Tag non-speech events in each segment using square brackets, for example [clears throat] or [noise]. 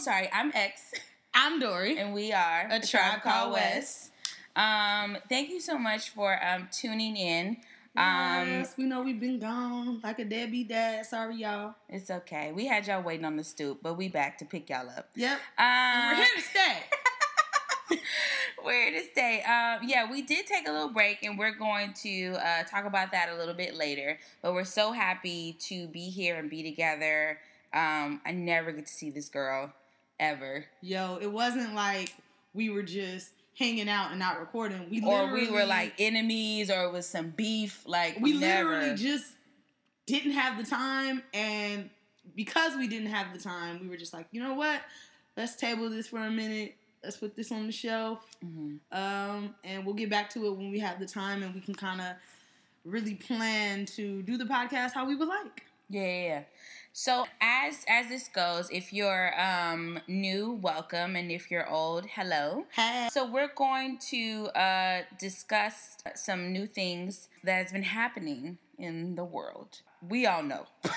sorry. I'm X, I'm Dory. and we are A Tribe Called West. Um, thank you so much for um tuning in. Um, yes, we know we've been gone like a deadbeat dad. Sorry, y'all. it's okay. We had y'all waiting on the stoop, but we back to pick y'all up. Yep. Um, We're here to stay. [laughs] We're here to stay. Um, yeah, we did take a little break, and we're going to uh, talk about that a little bit later. But we're so happy to be here and be together. Um, I never get to see this girl ever, Yo, it wasn't like we were just hanging out and not recording. We or we were like enemies, or it was some beef. Like we literally just didn't have the time, and because we didn't have the time, we were just like, you know what? Let's table this for a minute. Let's put this on the shelf. Mhm. um, and we'll get back to it when we have the time and we can kind of really plan to do the podcast how we would like. Yeah, yeah, yeah. So as as this goes, if you're um new, welcome, and if you're old, hello. Hey. So we're going to uh, discuss some new things that has been happening in the world. We all know [laughs]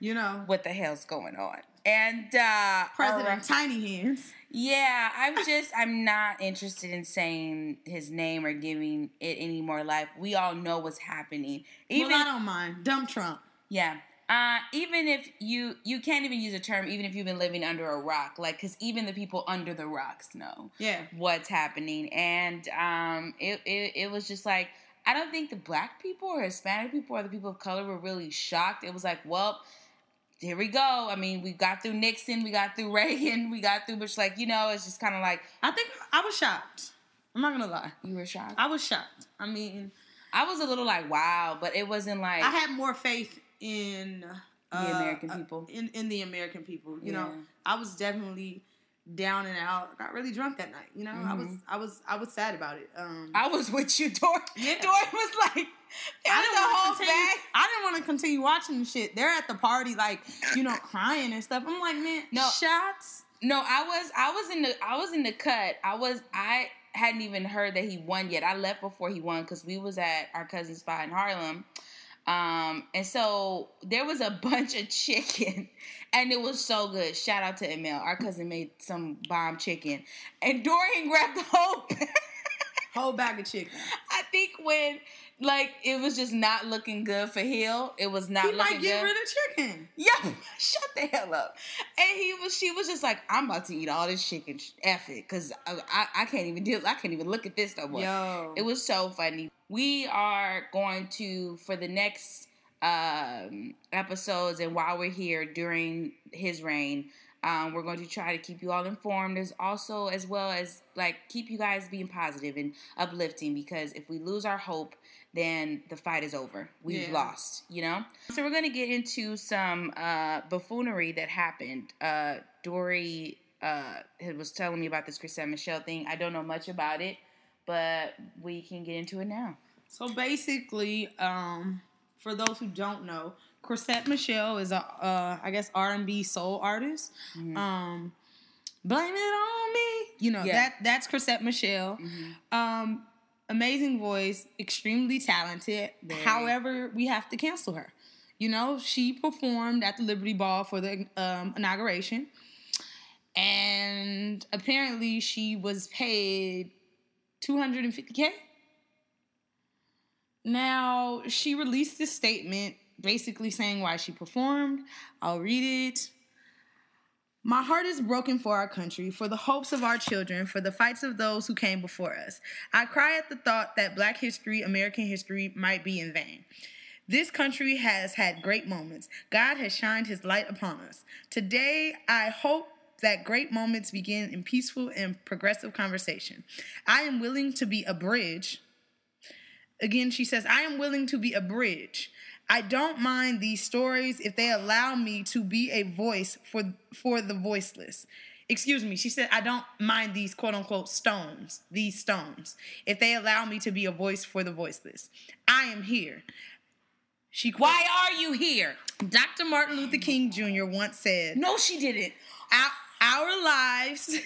You know, what the hell's going on, and uh, President alright. Tiny Hands. Yeah, I'm [laughs] just I'm not interested in saying his name or giving it any more life. We all know what's happening. Even well, I don't mind. Dumb Trump. yeah. Uh, even if you you can't even use a term, even if you've been living under a rock, like because even the people under the rocks know Yeah. what's happening, and um, it, it it was just like I don't think the black people or Hispanic people or the people of color were really shocked. It was like, well, here we go. I mean, we got through Nixon, we got through [laughs] Reagan, we got through Bush. Like you know, it's just kind of like I think I was shocked. I'm not gonna lie. you were shocked. I was shocked. I mean, I was a little like wow, but it wasn't like I had more faith in uh, The American uh, people. in in the American people. You know, I was definitely down and out. I got really drunk that night. You know, I was Mhm. I was I was sad about it. Um, I was with you, Dory. Yeah. [laughs] Dory was like, I didn't want whole to continue. bag. I didn't want to continue watching the shit. They're at the party, like you know, crying and stuff. I'm like, man, No. shots. No, I was I was in the I was in the cut. I was I hadn't even heard that he won yet. I left before he won because we was at our cousin's spot in Harlem. Um, and so there was a [laughs] bunch of chicken, and it was so good. Shout out to Emil. Our cousin made some bomb chicken, and Dorian grabbed the whole. [laughs] Whole bag of chicken. I think when like it was just not looking good for Hill, it was not He looking might get good. rid of chicken. Yeah, [laughs] shut the hell up. And he was, she was just like, I'm about to eat all this chicken, F it, because I, I, I can't even deal, I can't even look at this no more. Yo, It was so funny. We are going to, for the next um, episodes and while we're here during his reign, um, we're going to try to keep you all informed as also as well as like keep you guys being positive and uplifting because if we lose our hope then the fight is over. We've Yeah. lost you know? So we're going to get into some uh, buffoonery that happened. Uh, dory uh, was telling me about this Chrisette Michele thing. I don't know much about it but we can get into it now So basically, um, for those who don't know, Chrisette Michele is a, uh, I guess, R and B soul artist. Mhm. Um, blame it on me. You know Yeah. that that's Chrisette Michele. Mhm. Um, amazing voice, extremely talented. Very. However, we have to cancel her. You know, she performed at the Liberty Ball for the um, inauguration, and apparently she was paid two hundred and fifty k. Now she released this statement, basically saying why she performed. I'll read it. My heart is broken for our country, for the hopes of our children, for the fights of those who came before us. I cry at the thought that Black history, American history, might be in vain. This country has had great moments. God has shined his light upon us. Today, I hope that great moments begin in peaceful and progressive conversation. I am willing to be a bridge. Again, she says, I am willing to be a bridge. I don't mind these stories if they allow me to be a voice for for the voiceless. Excuse me, she said I don't mind these quote unquote stones, these stones, if they allow me to be a voice for the voiceless. I am here. She Why are you here? Dr. Martin Luther King Jr. once said, No, she didn't. Our, lives [gasps]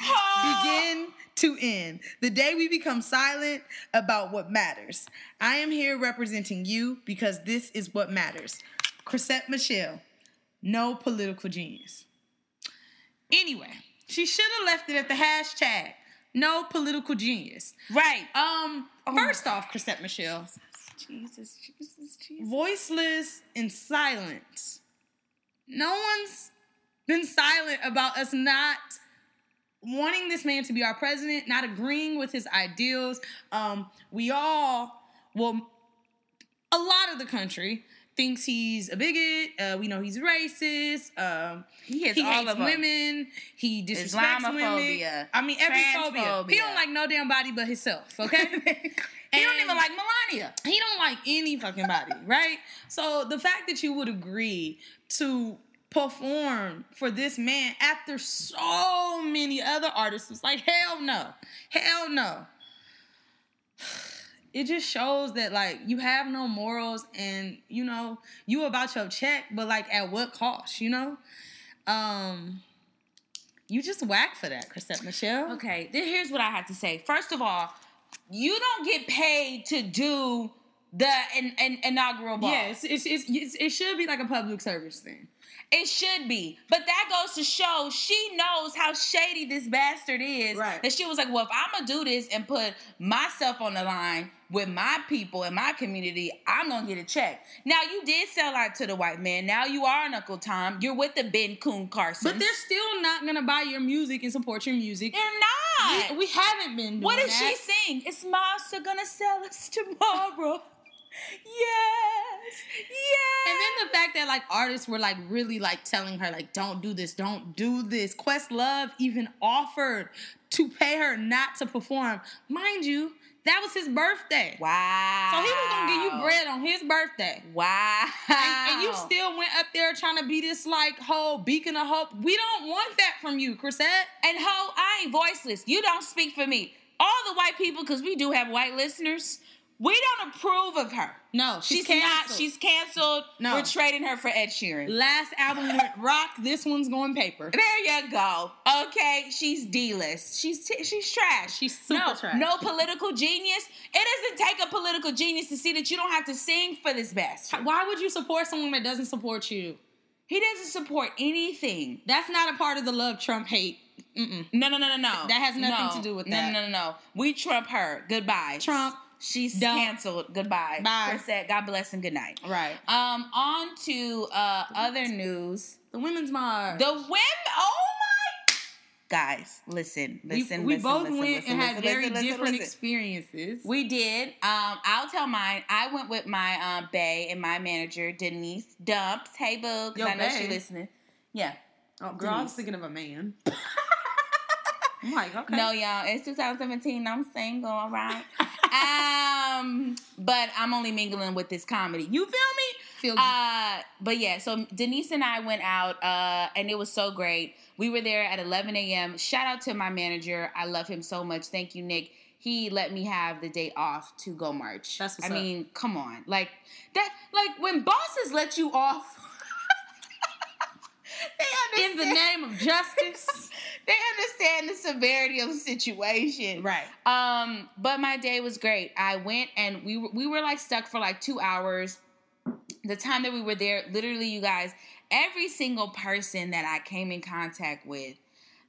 [gasps] begin [gasps] to end. The day we become silent about what matters. I am here representing you because this is what matters. Chrisette Michele, no political genius. Anyway, she should have left it at the hashtag no political genius. Right. Um, Oh first off, Chrisette Michele, Jesus, Jesus, Jesus. voiceless and silent. No one's been silent about us not wanting this man to be our president, not agreeing with his ideals. Um, we all, well, a lot of the country thinks he's a bigot. Uh, we know he's racist. Um, He is he all hates of them. women. He disrespects women. Islamophobia, I mean, every phobia. He don't like no damn body but himself. Okay. [laughs] He don't even like Melania. he don't like any fucking body, right? So the fact that you would agree to perform for this man after so many other artists was like, hell no, hell no. [sighs] It just shows that like you have no morals and you know you about your check, but like at what cost, you know? Um, you just whack for that, Chrisette Michele. Okay, then here's what I have to say. First of all, you don't get paid to do the in, in, inaugural ball. Yes, it's, it's, it's, it should be like a public service thing. It should be. But that goes to show she knows how shady this bastard is. Right. That she was like, well, if I'm going to do this and put myself on the line with my people and my community, I'm going to get a check. Now, you did sell out to the white man. Now you are an Uncle Tom. You're with the Ben Coon Carson. But they're still not gonna buy your music and support your music. They're not. We, we haven't been doing what did that. she sing? Is Master going to sell us [laughs] tomorrow? Yes. Yes. And then the fact that like artists were like really like telling her like don't do this, don't do this. Questlove even offered to pay her not to perform. Mind you, that was his birthday. Wow. So he was gonna give you bread on his birthday. Wow. And, and you still went up there trying to be this like whole beacon of hope. We don't want that from you, Chrisette. And ho, I ain't voiceless. You don't speak for me. All the white people, because we do have white listeners, we don't approve of her. No, She's, she's, not. canceled. She's canceled. No. We're trading her for Ed Sheeran. last album [laughs] went rock. This one's going paper. There you go. Okay, she's D-list. She's t- she's trash. She's super no, trash. No political genius. It doesn't take a political genius to see that you don't have to sing for this bastard. Why would you support someone that doesn't support you? He doesn't support anything. That's not a part of the love Trump hate. Mm-mm. No, no, no, no, no. That has nothing No. to do with that. No, no, no, no. We Trump her. Goodbye. Trump, She's don't. canceled. Goodbye. Bye. Chrisette, God bless and good night. Right. Um, on to uh other news. The Women's March. The women. Oh my. Guys, listen, we, listen. we listen, both listen, went listen, and had very different experiences. We did. Um, I'll tell mine. I went with my um Bay and my manager Denise Dumps. Hey, boo, 'cause Yo, I know bae. she listening. Yeah. oh, girl, I was thinking of a man. [laughs] I'm like, okay. No, y'all. It's 2017. I'm single. All right. [laughs] um, but I'm only mingling with this comedy. You feel me? Feel Uh, but yeah, so Denise and I went out, uh, and it was so great. We were there at 11 a.m. Shout out to my manager. I love him so much. Thank you, Nick. He let me have the day off to go march. That's what's I up. mean, come on, like that. Like when bosses let you off. They in the name of justice. [laughs] they understand the severity of the situation. right. Um, but my day was great. I went and we were, we were like stuck for like two hours. The time that we were there, literally, you guys, every single person that I came in contact with,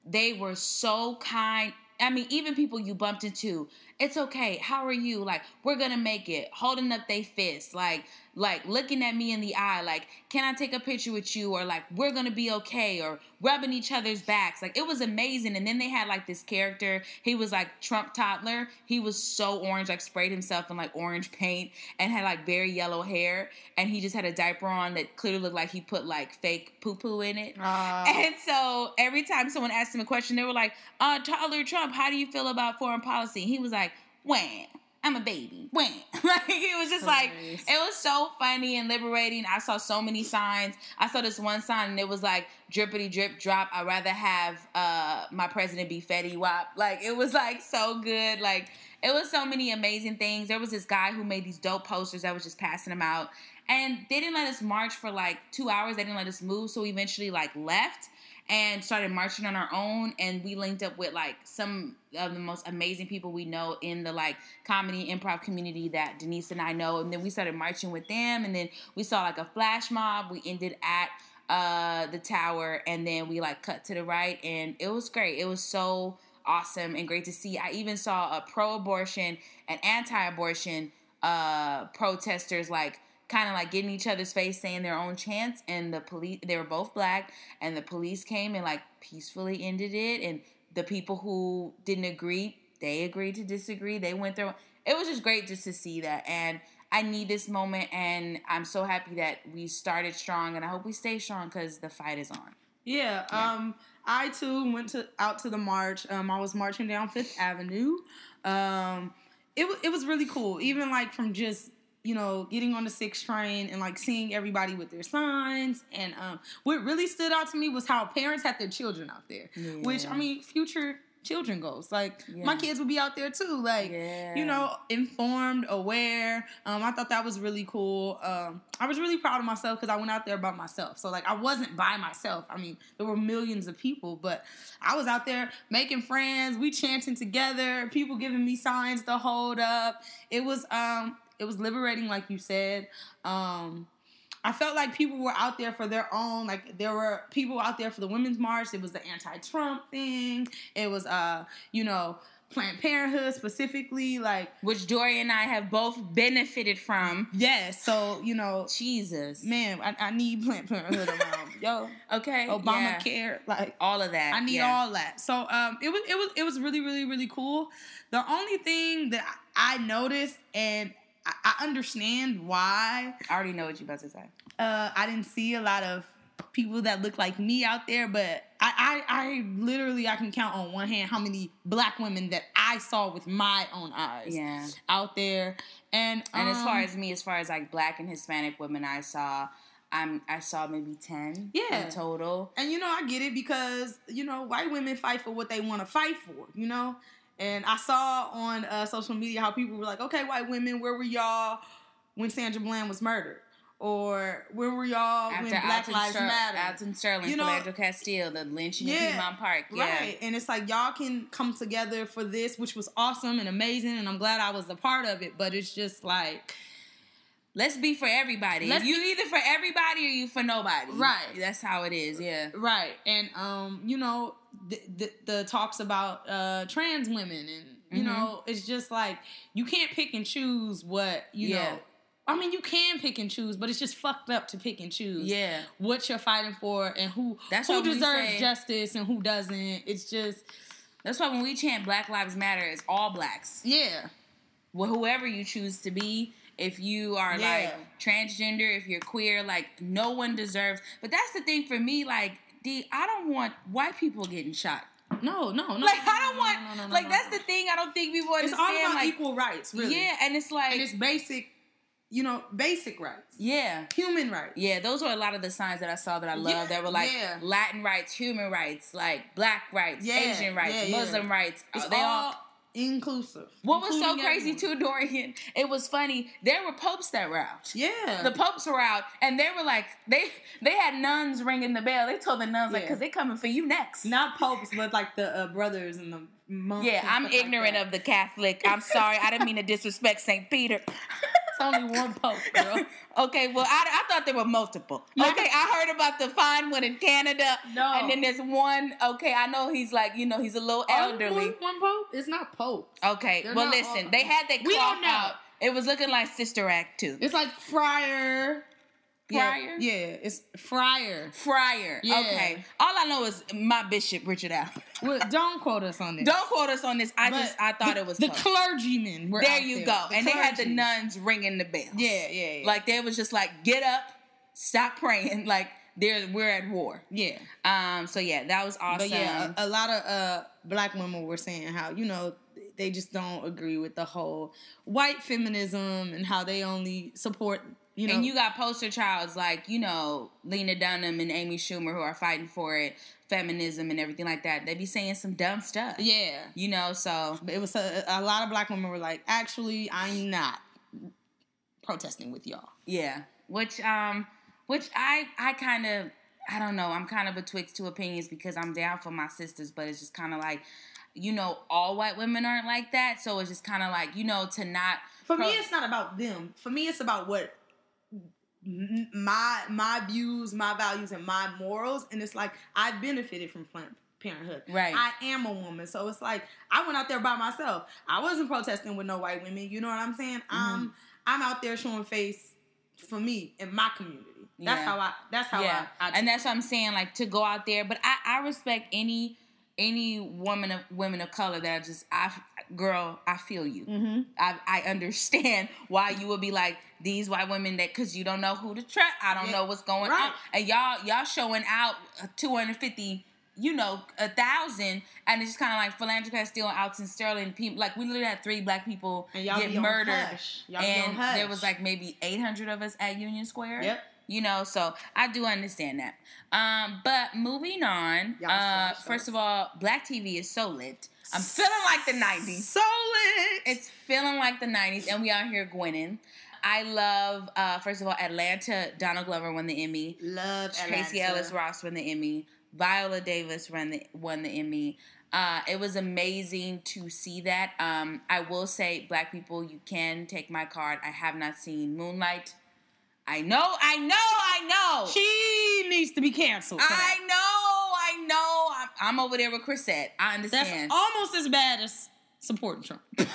they were so kind. I mean, even people you bumped into, it's okay. How are you? Like, we're gonna make it. Holding up they fists, like, like looking at me in the eye, like, can I take a picture with you? Or like, we're gonna be okay, or rubbing each other's backs. Like, it was amazing. And then they had like this character. He was like Trump toddler. He was so orange, like sprayed himself in like orange paint and had like very yellow hair. And he just had a diaper on that clearly looked like he put like fake poo poo in it. Uh, [laughs] And so every time someone asked him a question, they were like, uh, Tyler Trump, how do you feel about foreign policy? He was like, when? I'm a baby. When? [laughs] like it was just like it was so funny and liberating. I saw so many signs. I saw this one sign and it was like drippity drip drop. I'd rather have uh my president be Fetty Wap. Like it was like so good. Like it was so many amazing things. There was this guy who made these dope posters that was just passing them out. And they didn't let us march for like two hours. They didn't let us move. So we eventually like left and started marching on our own and we linked up with like some of the most amazing people we know in the like comedy improv community that Denise and I know and then we started marching with them and then we saw like a flash mob. We ended at uh the tower and then we like cut to the right and it was great. It was so awesome and great to see. I even saw a pro-abortion and anti-abortion uh protesters like kind of like getting each other's face saying their own chants and the police they were both black and the police came and like peacefully ended it and the people who didn't agree they agreed to disagree they went through it was just great just to see that and i need this moment and i'm so happy that we started strong and i hope we stay strong because the fight is on Yeah, um, I too went to out to the march. Um, I was marching down Fifth Avenue. Um, it it was really cool. Even like from just you know getting on the six train and like seeing everybody with their signs. And um, what really stood out to me was how parents had their children out there. Which I mean, future children goals. Like my kids would be out there too. Like Yeah. you know, informed, aware. Um, I thought that was really cool. Um, I was really proud of myself because I went out there by myself. So like I wasn't by myself. I mean, there were millions of people, but I was out there making friends. We chanting together. People giving me signs to hold up. It was um, it was liberating, like you said. Um, I felt like people were out there for their own. Like there were people out there for the women's march. It was the anti-Trump thing. It was uh, you know, Planned Parenthood specifically. Like which dory and i have both benefited from yes, so you know, jesus man, I, I need Planned Parenthood around. Yo, [laughs] okay yeah. Obamacare, like all of that I need yeah. all that. So um, it was it was it was really really really cool. The only thing that I noticed and I, I understand why i already know what you're about to say uh, I didn't see a lot of people that look like me out there, but I, I, I literally I can count on one hand how many black women that I saw with my own eyes yeah out there. And And as far um, as me, as far as like black and Hispanic women, I saw, I'm I saw maybe ten Yeah. in total. and you know I get it because you know white women fight for what they want to fight for, you know. And I saw on uh, social media how people were like, "Okay, white women, where were y'all when Sandra Bland was murdered?" Or where were y'all After when Black Alton, Lives Matter? Alton Sterling, You know- Philando Castile, the lynching Yeah, in Piedmont Park. Yeah. Right. And it's like y'all can come together for this, which was awesome and amazing, and I'm glad I was a part of it. But it's just like Let's be for everybody. Let's you either for everybody or you for nobody. Right. That's how it is. Yeah. right. And um, you know, the the, the talks about uh trans women and you Mhm. know, it's just like you can't pick and choose what, you Yeah. know. I mean, you can pick and choose, but it's just fucked up to pick and choose. Yeah. What you're fighting for and who That's who deserves say- justice and who doesn't. It's just That's why when we chant Black Lives Matter, it's all blacks. yeah. well, whoever you choose to be, if you are Yeah. like transgender, if you're queer, like no one deserves. But that's the thing for me, like D, I don't want white people getting shot. No, no, no. Like I don't no, want, no, no, like that's the thing. I don't think people It's understand. all about like, equal rights, really. yeah, and it's like, and it's basic, you know, basic rights, yeah. human rights. Yeah, those were a lot of the signs that I saw that I love. Yeah, that were like yeah. Latin rights, human rights, like black rights, Yeah, Asian rights. Muslim rights. It's Uh, they all, all inclusive. What was so crazy everyone. too, Dorian? It was funny. There were popes that were out. Yeah, The popes were out, and they were like, they they had nuns ringing the bell. They told the nuns like, because they coming for you next. not popes, but like the uh, brothers and the monks. yeah, I'm stuff like ignorant of the Catholic. I'm sorry, I didn't mean to disrespect Saint Peter. [laughs] only one pope, girl. [laughs] okay, well, I, I thought there were multiple. Okay, I heard about the fine one in Canada. No. And then there's one, okay, I know he's like, you know, he's a little elderly. Only one pope? It's not pope. Okay, They're well, listen, all- they had that We cloth out. It was looking like Sister Act 2. It's like friar. Yeah, yeah, it's friar. Friar. Yeah. Okay. All I know is my bishop, Richard Allen. [laughs] Well, don't quote us on this. Don't quote us on this. I But just, I thought the, it was the close. clergymen. There you there. go. The and they had the nuns ringing the bells. Yeah, yeah, yeah. Like they was just like, get up, stop praying. [laughs] Like they're we're at war. yeah. Um. So yeah, that was awesome. But yeah, a, a lot of uh black women were saying how you know they just don't agree with the whole white feminism and how they only support you know and you got poster childs like you know Lena Dunham and Amy Schumer who are fighting for it, feminism and everything like that. They be saying some dumb stuff. yeah. You know. So But it was a, a lot of black women were like, actually, I'm not protesting with y'all. yeah, which um, which I I kind of I don't know. I'm kind of betwixt two opinions because I'm down for my sisters, but it's just kind of like. You know, all white women aren't like that, so it's just kind of like you know to not. For pro- me, it's not about them. For me, it's about what my my views, my values, and my morals. And it's like I benefited from Planned Parenthood. Right. I am a woman, so it's like I went out there by myself. I wasn't protesting with no white women. You know what I'm saying? Mm-hmm. I'm I'm out there showing face for me in my community. That's Yeah. how I. That's how yeah, I. I and that's what I'm saying. Like to go out there, but I, I respect any any woman of women of color that just I girl I feel you. Mhm. I I understand [laughs] why you would be like these white women that because you don't know who to trust. I don't Yeah, know what's going right. on, and y'all y'all showing out two hundred fifty. You know, a thousand, and it's just kind of like philanthropy still Alton Sterling. People like we literally had three black people And y'all get murdered, hush. Y'all be on and there was like maybe eight hundred of us at Union Square. Yep. You know, so I do understand that. Um, but moving on, uh, first of all, Black TV is so lit. I'm feeling like the 90s. so lit. It's feeling like the 90s, and we out here gwinning. I love, uh, first of all, Atlanta. Donald Glover won the Emmy. love Tracee Atlanta. Ellis Ross won the Emmy. Viola Davis won the won the Emmy. Uh, it was amazing to see that. Um, I will say, Black people, you can take my card. I have not seen Moonlight. I know, I know, I know. She needs to be canceled. I know, I know. I'm, I'm over there with Chrisette. I understand. That's almost as bad as supporting Trump. [laughs] Don't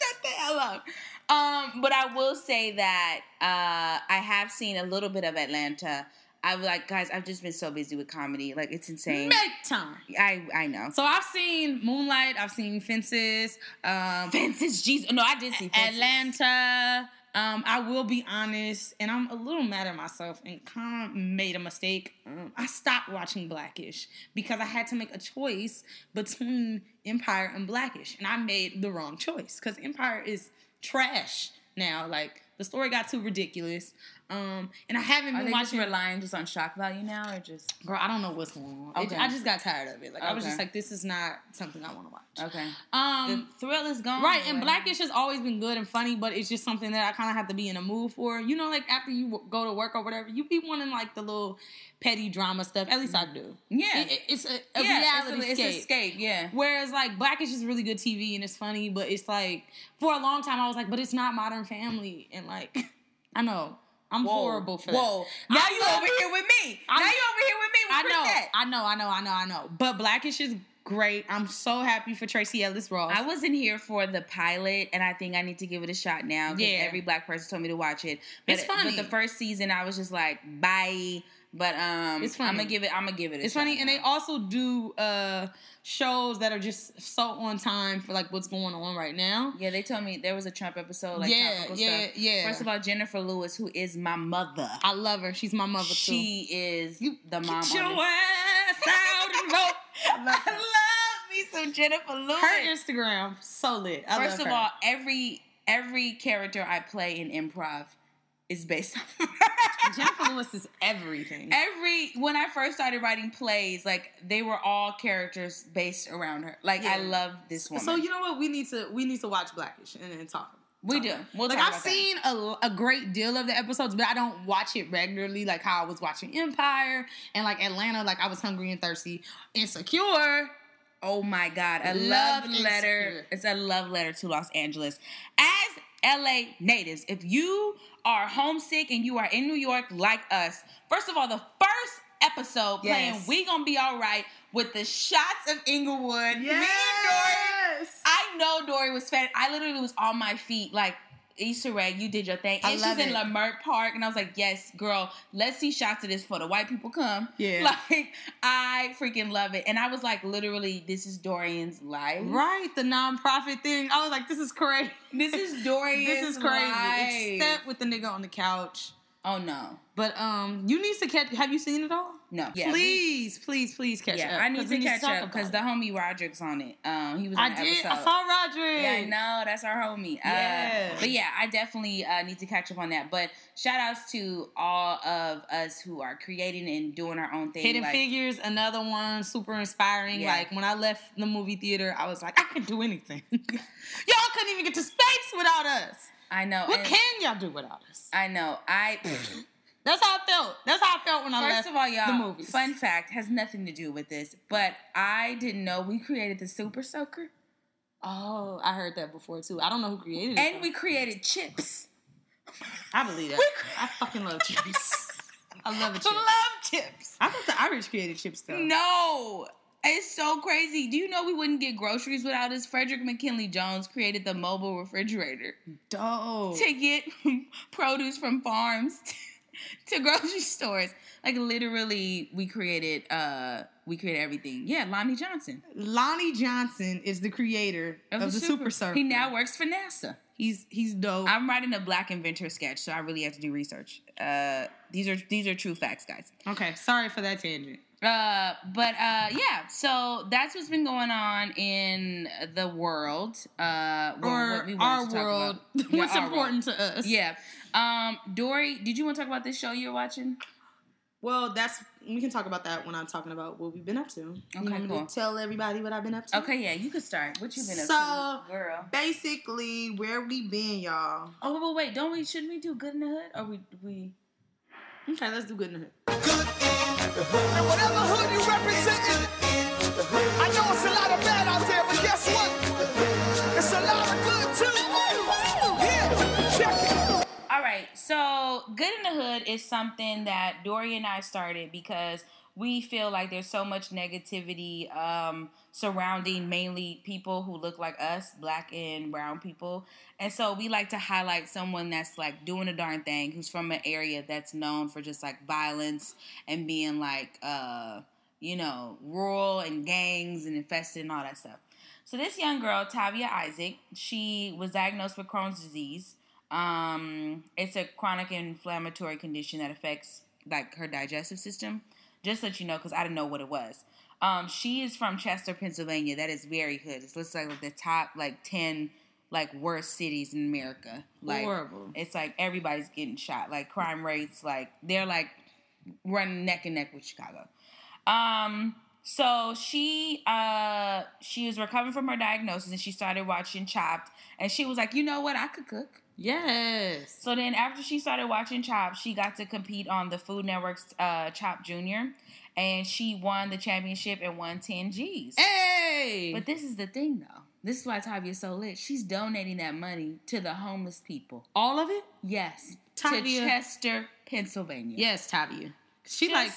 Shut the hell up. Um, but I will say that uh, I have seen a little bit of Atlanta. I was like, guys, I've just been so busy with comedy. Like, it's insane. Make time. I I know. So I've seen Moonlight. I've seen Fences. Um, Fences, Jesus. No, I did see Fences. Atlanta. Um, I will be honest, and I'm a little mad at myself and kind of made a mistake. Um, I stopped watching Blackish because I had to make a choice between Empire and Blackish, and I made the wrong choice because Empire is trash now. Like the story got too ridiculous. Um, and I haven't Are been watching. relying just on shock value now, or just Girl, I don't know what's going on. It- Okay. I just got tired of it. Like I was just like, this is not something I want to watch. okay? Um, the thrill is gone. Right, and Blackish has always been good and funny, but it's just something that I kind of have to be in a mood for. You know, like after you w- go to work or whatever, you be wanting like the little petty drama stuff. At least I do. Yeah, It- it- it's a, a yeah, reality it's, a, it's escape. escape. Yeah, Whereas like Blackish is really good TV and it's funny, but it's like for a long time I was like, but it's not Modern Family, and like [laughs] I know I'm Whoa. horrible for Whoa! that. Now I you love over here with me. I'm- now you over here with me. With I know. I know, I know, I know, I know. But Blackish is great. I'm so happy for Tracee Ellis Ross. I wasn't here for the pilot, and I think I need to give it a shot now. Because Yeah. every black person told me to watch it. But, It's funny. But the first season, I was just like, bye. But um, It's funny. I'm gonna give it. I'm gonna give it. A It's funny, and they also do uh shows that are just so on time for like what's going on right now. Yeah, they told me there was a Trump episode. Like yeah, topical yeah, stuff. yeah. First of all, Jennifer Lewis, who is my mother, I love her. She's my mother too. she is the mom. Get your ass out and vote. [laughs] I love I love me some Jennifer Lewis. Her Instagram so lit. I First of her. all, every every character I play in improv is based off of her. Jennifer Lewis is everything. every when I first started writing plays, like they were all characters based around her. Like I love this woman. So you know what? We need to we need to watch Blackish and then talk. we talk do. We'll like I've seen a, a great deal of the episodes, but I don't watch it regularly. Like how I was watching Empire and like Atlanta. Like I was hungry and thirsty. Insecure. Oh my god, a Love love, letter. Insecure. It's a love letter to Los Angeles. As LA natives, if you are homesick and you are in New York like us, first of all, the first episode playing We Gonna Be Alright with the shots of Inglewood. Me and Dory I know Dory was fan. I literally was on my feet like Issa Rae, you did your thing. I And she's in it. Leimert Park, and I was like, "Yes, girl, let's see shots of this for the white people come." Yeah. [laughs] like I freaking love it, and I was like, literally, this is Dorian's life. Right, the nonprofit thing. I was like, this is crazy. This is [laughs] Dorian's. This is crazy. life. Except with the nigga on the couch. oh no, But um, you need to catch. Have you seen it all? No, yeah, we- please, please, please catch yeah, up. I need to we catch talk up because the homie Roderick's on it. Um, he was on I did. episode. I saw Roderick. Yeah, no, that's our homie. Uh, but yeah, I definitely uh, need to catch up on that. But shout outs to all of us who are creating and doing our own thing. Hidden like, Figures, another one, super inspiring. Yeah. Like when I left the movie theater, I was like, I can do anything. [laughs] y'all couldn't even get to space without us. I know. What and- can y'all do without us? I know. I [clears throat] That's how I felt. That's how I felt when I first left of all, y'all. the movies. Fun fact has nothing to do with this, but I didn't know we created the Super Soaker Oh, I heard that before too. I don't know who created it. and we created chips. I believe that. we- I fucking love chips. [laughs] I love it. Love chips. I thought the Irish created chips though. No. It's so crazy. Do you know we wouldn't get groceries without us? Frederick McKinley Jones created the mobile refrigerator. Dope. to get [laughs] produce from farms [laughs] [laughs] to grocery stores. Like literally, we created uh we created everything. Yeah, Lonnie Johnson Lonnie Johnson is the creator of, the, Super, Surfer. He now works for NASA. he's he's dope. I'm writing a Black Inventor sketch, so I really have to do research. Uh, these are these are true facts, guys. okay, sorry for that tangent. Uh, but uh, yeah, so that's what's been going on in the world. Uh, or what we wanted our to talk world. about. [laughs] Yeah, What's our world. important to us? Yeah. Um, Dory, did you want to talk about this show you're watching? Well, that's we can talk about that when I'm talking about what we've been up to. Okay, want cool. to tell everybody what I've been up to? Okay, yeah, you could start. What you been So- up to, girl? Basically, where we been, y'all? Oh, wait, wait, wait, don't we? Shouldn't we do good in the hood? Or we we? Okay, let's do good in the hood. And whatever hood you it's a lot of bad out there, but guess what? It's a lot of good too. Check it. All right, so good in the hood is something that Dory and I started because we feel like there's so much negativity um, surrounding mainly people who look like us, black and brown people. And so we like to highlight someone that's like doing a darn thing, who's from an area that's known for just like violence and being like, uh, you know, rural and gangs and infested and all that stuff. So this young girl, Tavia Isaac, she was diagnosed with Crohn's disease. Um, it's a chronic inflammatory condition that affects like her digestive system. Just so that you know, because I didn't know what it was. Um, she is from Chester, Pennsylvania. That is very hood. It's looks like the top like ten like worst cities in America. Like Horrible. it's like everybody's getting shot. Like crime rates, like they're like running neck and neck with Chicago. Um, so she uh she was recovering from her diagnosis and she started watching Chopped and she was like, you know what, I could cook. Yes. So then after she started watching Chop, she got to compete on the Food Network's uh Chopped Junior and she won the championship and won 10 G's. Hey. But this is the thing though. This is why Tavia's so lit. She's donating that money to the homeless people. all of it? Yes. Tavia- To Chester, Pennsylvania. Yes, Tavia. She Just- like,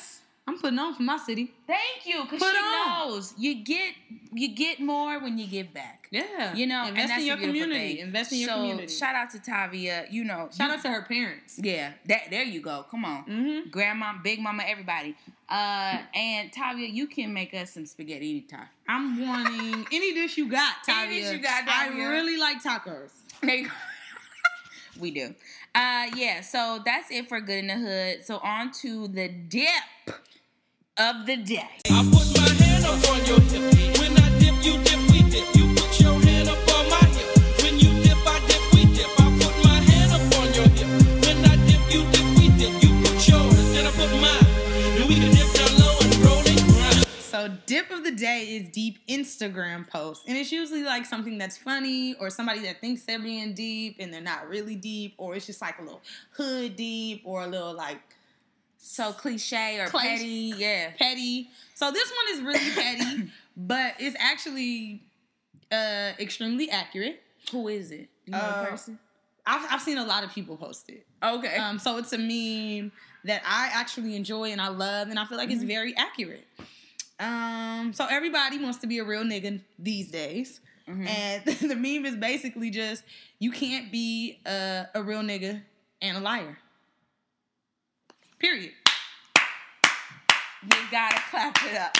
I'm putting on for my city. Thank you, because she on. knows you get you get more when you give back. Yeah. You know, invest and that's in your community. thing. Invest in your so, community. Shout out to Tavia. You know, Shout you- out to her parents. yeah. That there you go. Come on, Mm-hmm. grandma, big mama, everybody. Uh, and Tavia, you can make us some spaghetti anytime. I'm wanting any dish you got, Any Tavia. dish you got, I really like tacos. There you go. [laughs] we do. Uh, yeah. So that's it for good in the hood. So on to the dip of the day. I put my hand up on your hip. When I dip, you dip, we dip. You put your hand up on my hip. When you dip, I dip, we dip. I put my hand up on your hip. When I dip, you dip, we dip. You put yours, then I put mine. Then we can dip down low and roll it grind. So, dip of the day is deep Instagram posts. And it's usually like something that's funny or somebody that thinks they're being deep and they're not really deep, or it's just like a little hood deep or a little like So cliche or Cliche. petty, yeah. petty. So, this one is really petty, [laughs] but it's actually uh, extremely accurate. Who is it? You know Uh, the person? I've, I've seen a lot of people post it. Okay. Um, so it's a meme that I actually enjoy and I love, and I feel like Mm-hmm. it's very accurate. Um, so everybody wants to be a real nigga these days, Mhm. and [laughs] the meme is basically just you can't be a, a real nigga and a liar. Period. you gotta clap it up.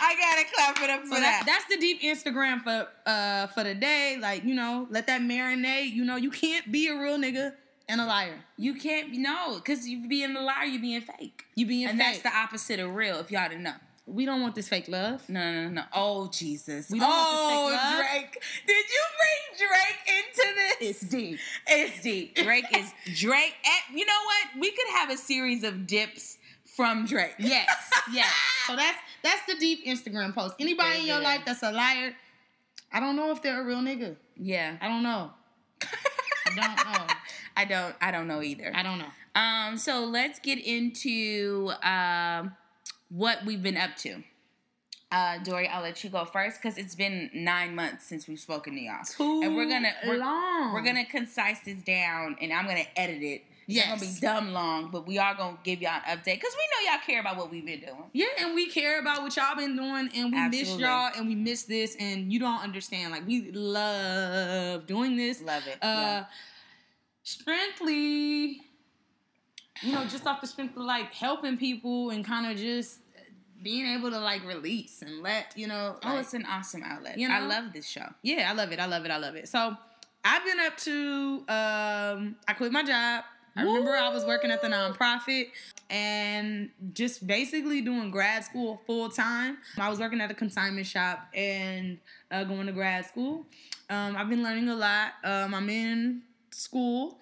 I gotta clap it up for So that. that, that's the deep Instagram for uh for the day. Like you know, let that marinate. You know, you can't be a real nigga and a liar. You can't no, because you being a liar, you being fake. You being and fake. that's the opposite of real. If y'all didn't know. We don't want this fake love. No, no, no, no. Oh Jesus. We don't want this oh fake love. Drake. Did you bring Drake into this? It's deep. It's deep. [laughs] Drake is Drake. And you know what? We could have a series of dips from Drake. Yes, yes. [laughs] So that's that's the deep Instagram post. Anybody in your life that's a liar, I don't know if they're a real nigga. Yeah. I don't know. I don't [laughs] know. I don't. I don't know either. I don't know. Um. So let's get into um what we've been up to. Uh, Dory, I'll let you go first because it's been nine months since we've spoken to y'all, Too and we're gonna we're, long. we're gonna concise this down, and I'm gonna edit it. It's gonna be dumb long, but we are gonna give y'all an update because we know y'all care about what we've been doing. Yeah, and we care about what y'all been doing, and we miss y'all, and we miss this, and you don't understand. Like we love doing this. Love it. Uh, Yeah. strictly, you know, just off the strength of like helping people and kind of just being able to like release and let you know. Oh, it's an awesome outlet. You know? I love this show. yeah, I love it. I love it. I love it. So I've been up to um I quit my job. I remember I was working at the nonprofit and just basically doing grad school full time. I was working at a consignment shop and uh, going to grad school. Um, I've been learning a lot. Um, I'm in school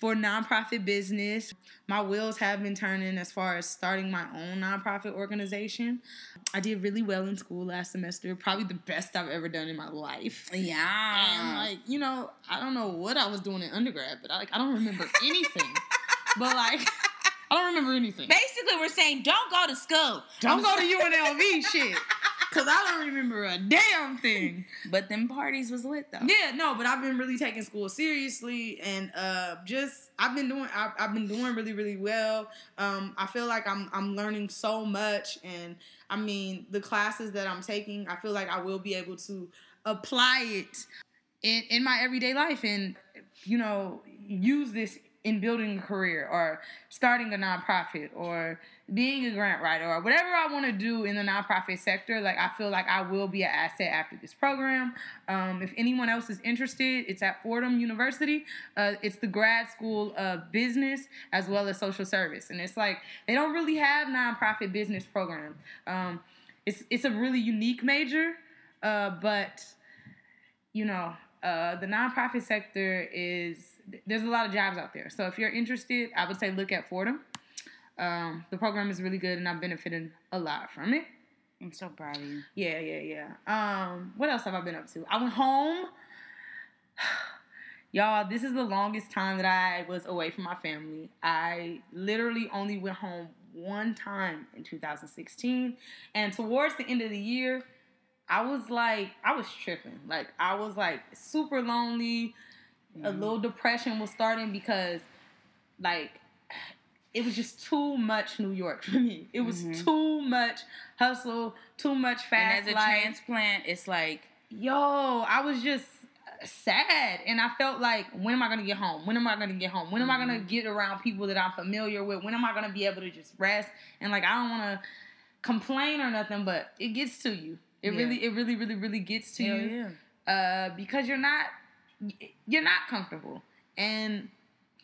for nonprofit business. My wheels have been turning as far as starting my own nonprofit organization. I did really well in school last semester, probably the best I've ever done in my life. Yeah. And like, you know, I don't know what I was doing in undergrad, but I like I don't remember [laughs] anything. but like I don't remember anything. Basically, we're saying don't go to school. Don't go to UNLV shit. [laughs] Cause I don't remember a damn thing. But them parties was lit though. Yeah, no, but I've been really taking school seriously, and uh, just I've been doing I've, I've been doing really really well. Um, I feel like I'm I'm learning so much, and I mean the classes that I'm taking, I feel like I will be able to apply it in in my everyday life, and you know use this in building a career or starting a nonprofit or being a grant writer or whatever I want to do in the nonprofit sector, like I feel like I will be an asset after this program. Um, if anyone else is interested, it's at Fordham University. Uh, it's the grad school of business as well as social service, and it's like they don't really have nonprofit business program. Um, it's it's a really unique major, uh, but you know uh, the nonprofit sector is there's a lot of jobs out there. So if you're interested, I would say look at Fordham. Um, the program is really good, and I've benefited a lot from it. I'm so proud of you. Yeah, yeah, yeah. Um, what else have I been up to? I went home. [sighs] Y'all, this is the longest time that I was away from my family. I literally only went home one time in 2016. And towards the end of the year, I was like, I was tripping. Like, I was like super lonely. A little depression was starting because, like, it was just too much New York for me. It was Mhm. too much hustle, too much fast And as a life. transplant, it's like Yo, I was just sad, and I felt like, when am I gonna get home? When am I gonna get home? When am I gonna get around people that I'm familiar with? When am I gonna be able to just rest? And like, I don't want to complain or nothing, but it gets to you. It Yeah. really, it really, really, really gets to hell you yeah. uh, because you're not you're not comfortable. And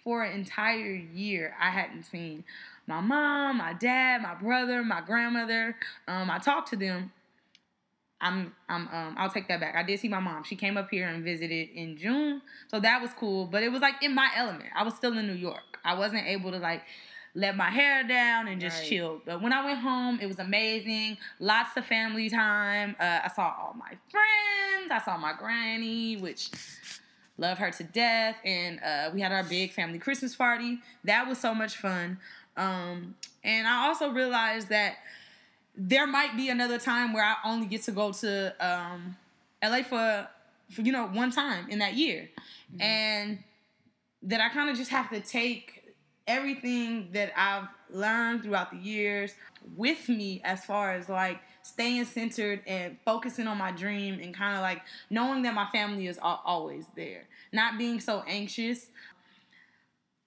for an entire year, I hadn't seen my mom, my dad, my brother, my grandmother. Um, I talked to them. I'm I'm um I'll take that back. I did see my mom. She came up here and visited in June. So that was cool, but it was like in my element. I was still in New York. I wasn't able to like let my hair down and just Right. chill. But when I went home, it was amazing. Lots of family time. Uh, I saw all my friends. I saw my granny, which love her to death. And uh, we had our big family Christmas party. That was so much fun. Um, and I also realized that there might be another time where I only get to go to um, LA for, for you know one time in that year, and that I kind of just have to take everything that I've learned throughout the years with me as far as like staying centered and focusing on my dream and kind of like knowing that my family is always there. Not being so anxious.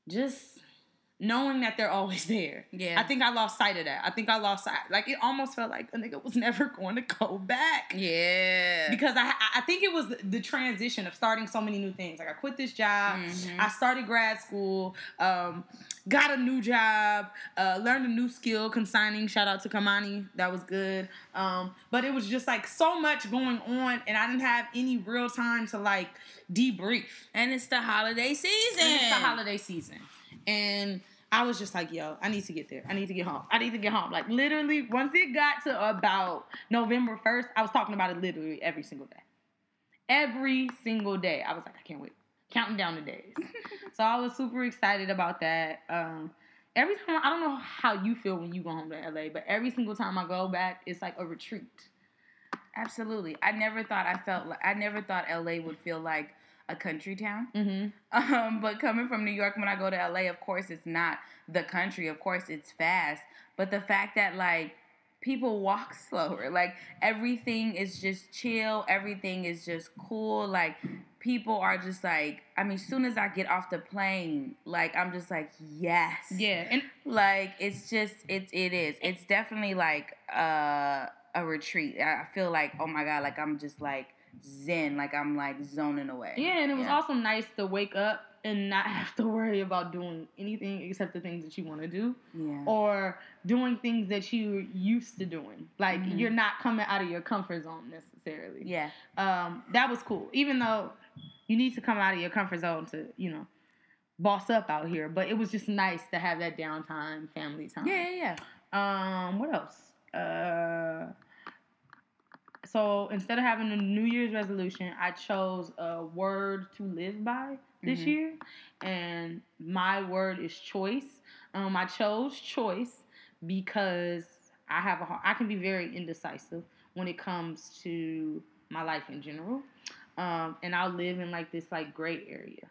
Just knowing that they're always [laughs] there. Yeah. I think I lost sight of that. I think I lost sight. Like it almost felt like a nigga was [laughs] never going to go back Yeah. because I I think it was the, transition of starting so many new things. Like I quit this job, Mhm. I started grad school, um, got a new job, uh, learned a new skill, consigning. Shout out to Kamani, that was good. Um, but it was just like so much going on, and I didn't have any real time to like debrief. and it's the holiday season. And it's the holiday season. And I was just like, yo, I need to get there. I need to get home. I need to get home. Like literally, once it got to about November 1st, I was talking about it literally every single day. Every single day. I was like, I can't wait. Counting down the days. [laughs] so I was super excited about that. Um, every time I don't know how you feel when you go home to LA, but every single time I go back, it's like a retreat. Absolutely. I never thought I felt like I never thought LA would feel like a country town. Mm-hmm. Um, but coming from New York, when I go to LA, of course it's not the country. Of course it's fast. But the fact that like people walk [laughs] slower, like everything is just chill, everything is just cool. Like people are just like, I mean, as soon as I get off the plane, like I'm just like, yes, Yeah. And like it's just it's it is it's definitely like uh, a retreat i feel like oh my god like i'm just like zen like i'm like zoning away Yeah, and it was also nice to wake up and not [laughs] have to worry about doing anything except the things that you want to do yeah or doing things that you're used to doing. Like Mhm. you're not coming out of your comfort zone necessarily. yeah Um, that was cool. Even though you need to come out of your comfort zone to, you know, boss up out here. But it was just nice to have that downtime, family time. yeah yeah yeah Um, what else? Uh, so instead of having a New Year's resolution, I chose a word to live by this Mhm. year, and my word is choice. Um, I chose choice because I have a I can be very indecisive when it comes to my life in general, um, and I'll live in like this like gray area,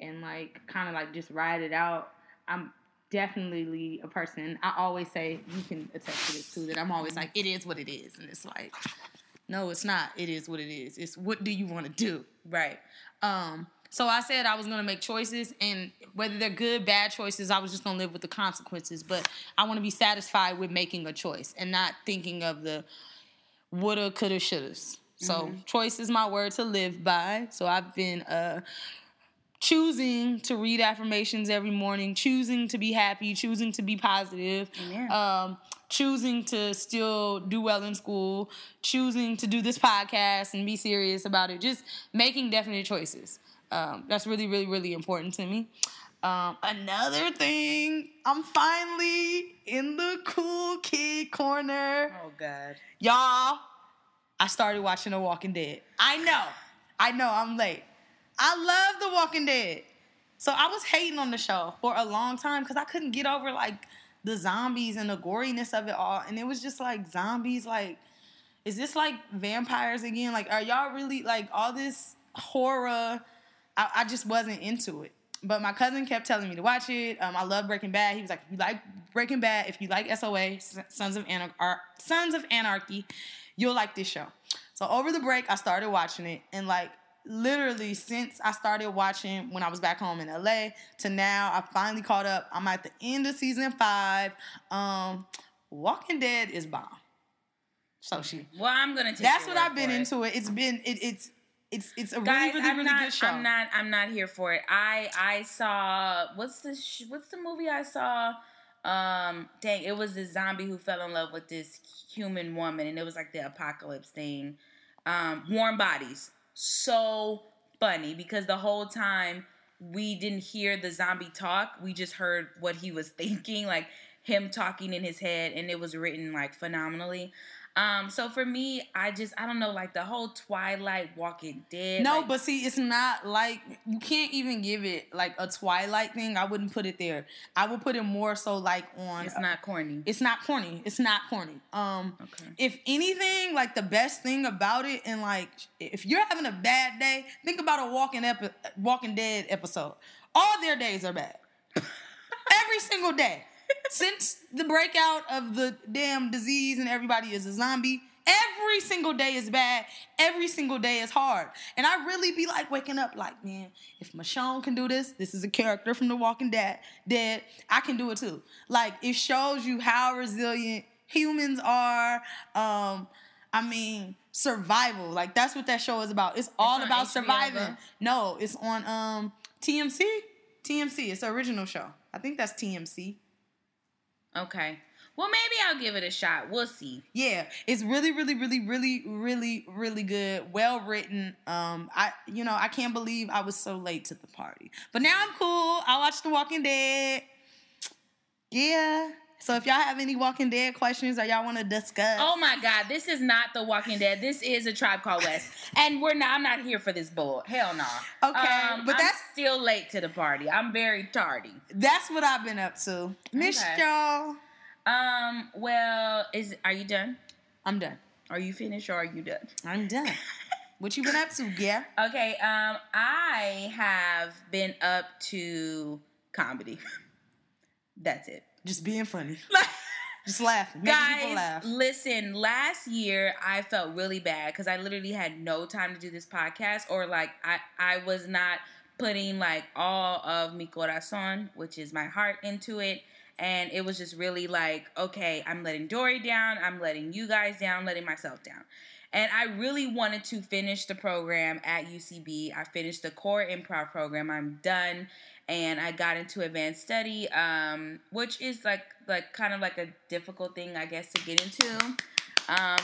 and like kind of like just ride it out. I'm definitely a person. I always say you can attest to this too. That I'm always like, it is what it is, and it's like, no, it's not. It is what it is. It's what do you want to do, right? Um. So I said I was gonna make choices, and whether they're good, bad choices, I was just gonna live with the consequences. But I want to be satisfied with making a choice and not thinking of the woulda, coulda, shouldas. So choice is my word to live by. So I've been uh choosing to read affirmations every morning, choosing to be happy, choosing to be positive, um, choosing to still do well in school, choosing to do this podcast and be serious about it, just making definite choices. Um, that's really, really, really important to me. Um, another thing, I'm finally in the cool kid corner. oh god Y'all, I started watching The Walking Dead. I know. I know I'm late. I love The Walking Dead. So I was hating on the show for a long time because I couldn't get over like the zombies and the goriness of it all. And it was just like zombies, like, is this like vampires again? Like, are y'all really like all this horror? I, I just wasn't into it. But my cousin kept telling me to watch it. Um, I love Breaking Bad. He was like, if you like Breaking Bad, if you like SOA, Sons of Anar- Ar- Sons of Anarchy, you'll like this show. So over the break, I started watching it, and like literally since I started watching when I was back home in LA to now, I finally caught up. I'm at the end of season five. Um, Walking Dead is bomb. So she. well i'm gonna take That's what I've been it. into. It. It's been it, it's it's it's a Guys, really really I'm really not, good show. I'm not. I'm not here for it. I I saw what's the sh- what's the movie I saw? Um, dang, it was this zombie who fell in love with this human woman, and it was like the apocalypse thing. Um, Warm Bodies, so funny because the whole time we didn't hear the zombie talk, we just heard what he was [laughs] thinking, like him talking in his head, and it was written like phenomenally. Um, so for me, I just I don't know, like the whole Twilight Walking Dead. No, like, but see, it's not like you can't even give it like a Twilight thing. I wouldn't put it there. I would put it more so like on. it's not corny. It's not corny. It's not corny. Um, Okay. if anything, like the best thing about it, and like if you're having a bad day, think about a Walking epi- Walking Dead episode, All their days are bad. [laughs] Every single day. Since the breakout of the damn disease and everybody is a zombie, every single day is bad. Every single day is hard. And I really be like waking up like, man, if Michonne can do this, this is a character from The Walking Dead, Dead, I can do it too. Like it shows you how resilient humans are. Um, I mean, survival. Like that's what that show is about. It's all on about HBO, surviving. though? No, it's on um TMC. TMC. It's the original show. I think that's TMC. Okay. Well, maybe I'll give it a shot. We'll see. Yeah, it's really, really, really, really, really, really good. Well written. Um, I, you know, I can't believe I was so late to the party, but now I'm cool. I watched The Walking Dead. Yeah. So if y'all have any Walking Dead questions or y'all want to discuss, Oh my God, this is not The Walking Dead. This is a Tribe Called West, and we're not. I'm not here for this bull. Hell no. Okay, Um, but I'm that's- still late to the party. I'm very tardy. that's what I've been up to. Miss Okay. y'all. Um. Well, is are you done? I'm done. Are you finished or are you done? I'm done. [laughs] what you been up to, yeah? Okay. Um. I have been up to comedy. [laughs] That's it. Just being funny. [laughs] Just laughing. Making Guys, laugh. listen, last year I felt really bad because I literally had no time to do this podcast or like I, I was not putting like all of mi corazon, which is my heart into it. And it was just really like, okay, I'm letting Dory down, I'm letting you guys down, letting myself down. And I really wanted to finish the program at UCB. I finished the core improv program. I'm done. And I got into advanced study, um, which is like like kind of like a difficult thing, I guess, to get into. Um,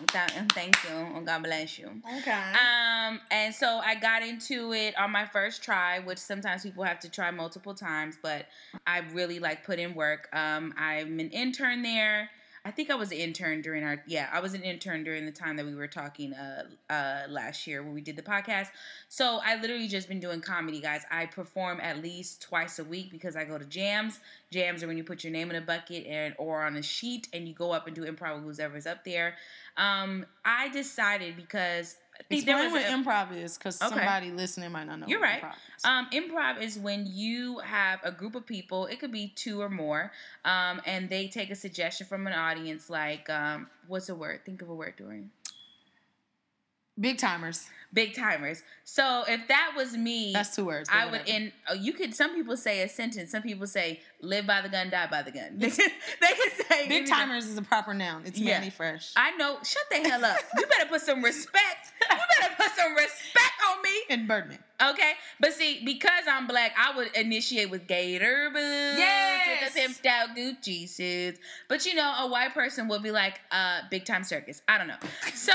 without, thank you. and God bless you. Okay. Um, and so I got into it on my first try, which sometimes people have to try multiple times, but I really like put in work. Um, I'm an intern there. I think I was an intern during our yeah, I was an intern during the time that we were talking uh uh last year when we did the podcast. So I literally just been doing comedy, guys. I perform at least twice a week because I go to jams. Jams are when you put your name in a bucket and or on a sheet and you go up and do improv with whoever's up there. Um, I decided because Think there Explain was what improv is, because Okay. somebody listening might not know. You're right. Improv is. Um, improv is when you have a group of people, it could be two or more, um, and they take a suggestion from an audience, like, um, what's a word? Think of a word, Dorian. Big Tymers. Big Tymers. So if that was me, That's two words. I would in. Oh, you could. Some people say a sentence. Some people say live by the gun, die by the gun. [laughs] they can say Big Tymers is a proper noun. It's Yeah. Mannie Fresh. I know. Shut the hell up. You better put some respect. You better put some respect on me. and Birdman. Okay, but see, because I'm black, I would initiate with gator boots, Yes. with the pimped out Gucci suits. But you know, a white person would be like, uh, big time circus. I don't know. So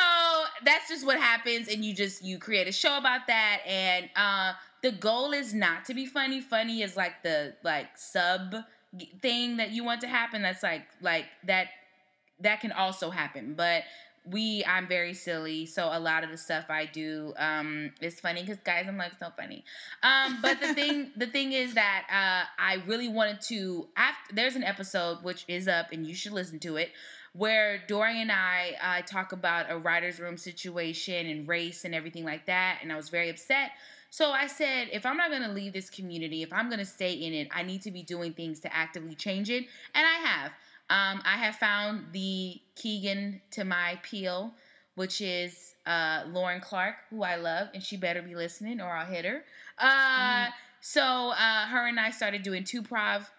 that's just what happens, and you just you create a show about that, and uh, the goal is not to be funny. Funny is like the like sub thing that you want to happen. That's like like that that can also happen, but we I'm very silly, so a lot of the stuff I do um is funny because guys, I'm like so funny. Um, but the thing [laughs] the thing is that uh, I really wanted to. After there's an episode which is up, and you should listen to it. Where Dory and I uh, talk about a writer's room situation and race and everything like that, and I was very upset. So I said, if I'm not going to leave this community, if I'm going to stay in it, I need to be doing things to actively change it, and I have. Um, I have found the Keegan to my Peele, which is uh, Lauren Clark, who I love, and she better be listening or I'll hit her. Uh, So uh, her and I started doing two prov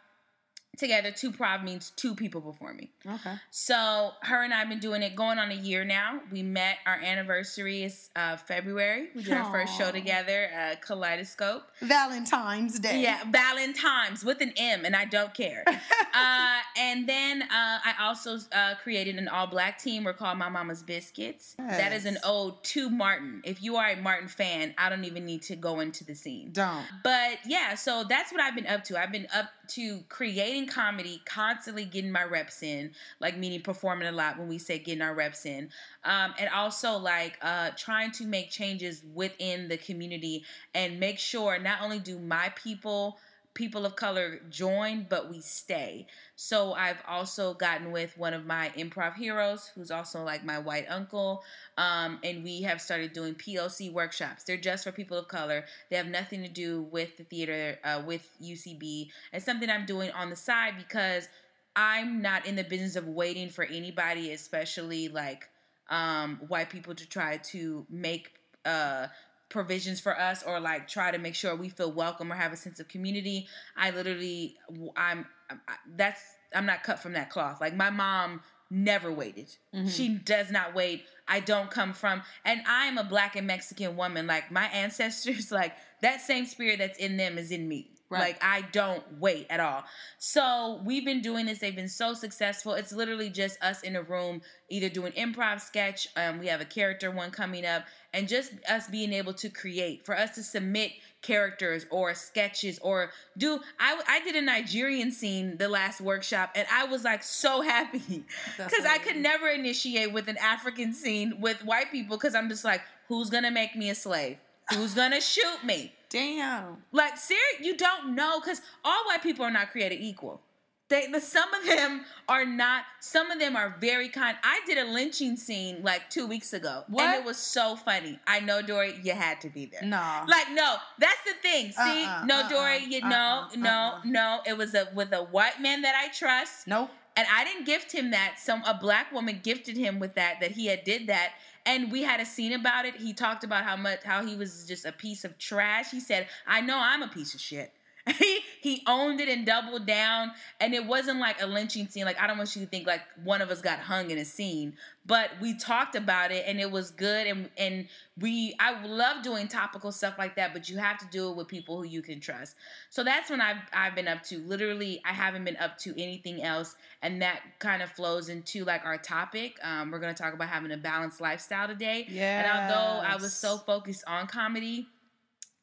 together. Two prov means two people before me. Okay. So her and I've been doing it going on a year now. We met our anniversary is uh, February. We did our first show together, uh, Kaleidoscope. Valentine's Day. Yeah, Valentine's with an M, and I don't care. [laughs] uh, and then uh, I also uh, created an all black team. We're called My Mama's Biscuits. That is an Yes. ode to Martin. If you are a Martin fan, I don't even need to go into the scene. Don't. But yeah, so that's what I've been up to. I've been up to creating comedy, constantly getting my reps in, like meaning performing a lot when we say getting our reps in. Um, and also like uh, trying to make changes within the community and make sure not only do my people people of color join, but we stay. So I've also gotten with one of my improv heroes, who's also like my white uncle, um, and we have started doing POC workshops. They're just for people of color. They have nothing to do with the theater, uh, with UCB. It's something I'm doing on the side because I'm not in the business of waiting for anybody, especially like um, white people, to try to make uh, provisions for us or like try to make sure we feel welcome or have a sense of community. I literally, I'm, I'm that's I'm not cut from that cloth. Like my mom never waited. Mm-hmm. She does not wait. I don't come from, and I'm a black and Mexican woman. Like my ancestors, [laughs] like that same spirit that's in them is in me. Right. Like I don't wait at all. So we've been doing this. They've been so successful. It's literally just us in a room, either doing improv sketch. Um, we have a character one coming up, and just us being able to create for us to submit characters or sketches or do. I I did a Nigerian scene the last workshop, and I was like so happy [laughs] because I could never initiate with an African scene with white people because I'm just like, who's gonna make me a slave? Who's gonna shoot me? Damn. Like, serious, you don't know because all white people are not created equal. They, the, some of them are not. Some of them are very kind. I did a lynching scene like two weeks ago, and it was so funny. I know, Dory, you had to be there. No, Like, no, that's the thing. See, Uh-uh, no, uh-uh, Dory, you uh-uh, uh-uh. no, no, uh-uh. no. It was a with a white man that I trust Nope. and I didn't gift him that. Some a black woman gifted him with that that he had did that, and we had a scene about it. He talked about how much how he was just a piece of trash. He said, "I know I'm a piece of shit." He [laughs] he owned it and doubled down, and it wasn't like a lynching scene. Like I don't want you to think like one of us got hung in a scene, but we talked about it and it was good. And and we I love doing topical stuff like that, but you have to do it with people who you can trust. So that's when I've I've been up to. Literally, I haven't been up to anything else, and that kind of flows into like our topic. Um, we're gonna talk about having a balanced lifestyle today. yeah And although I was so focused on comedy,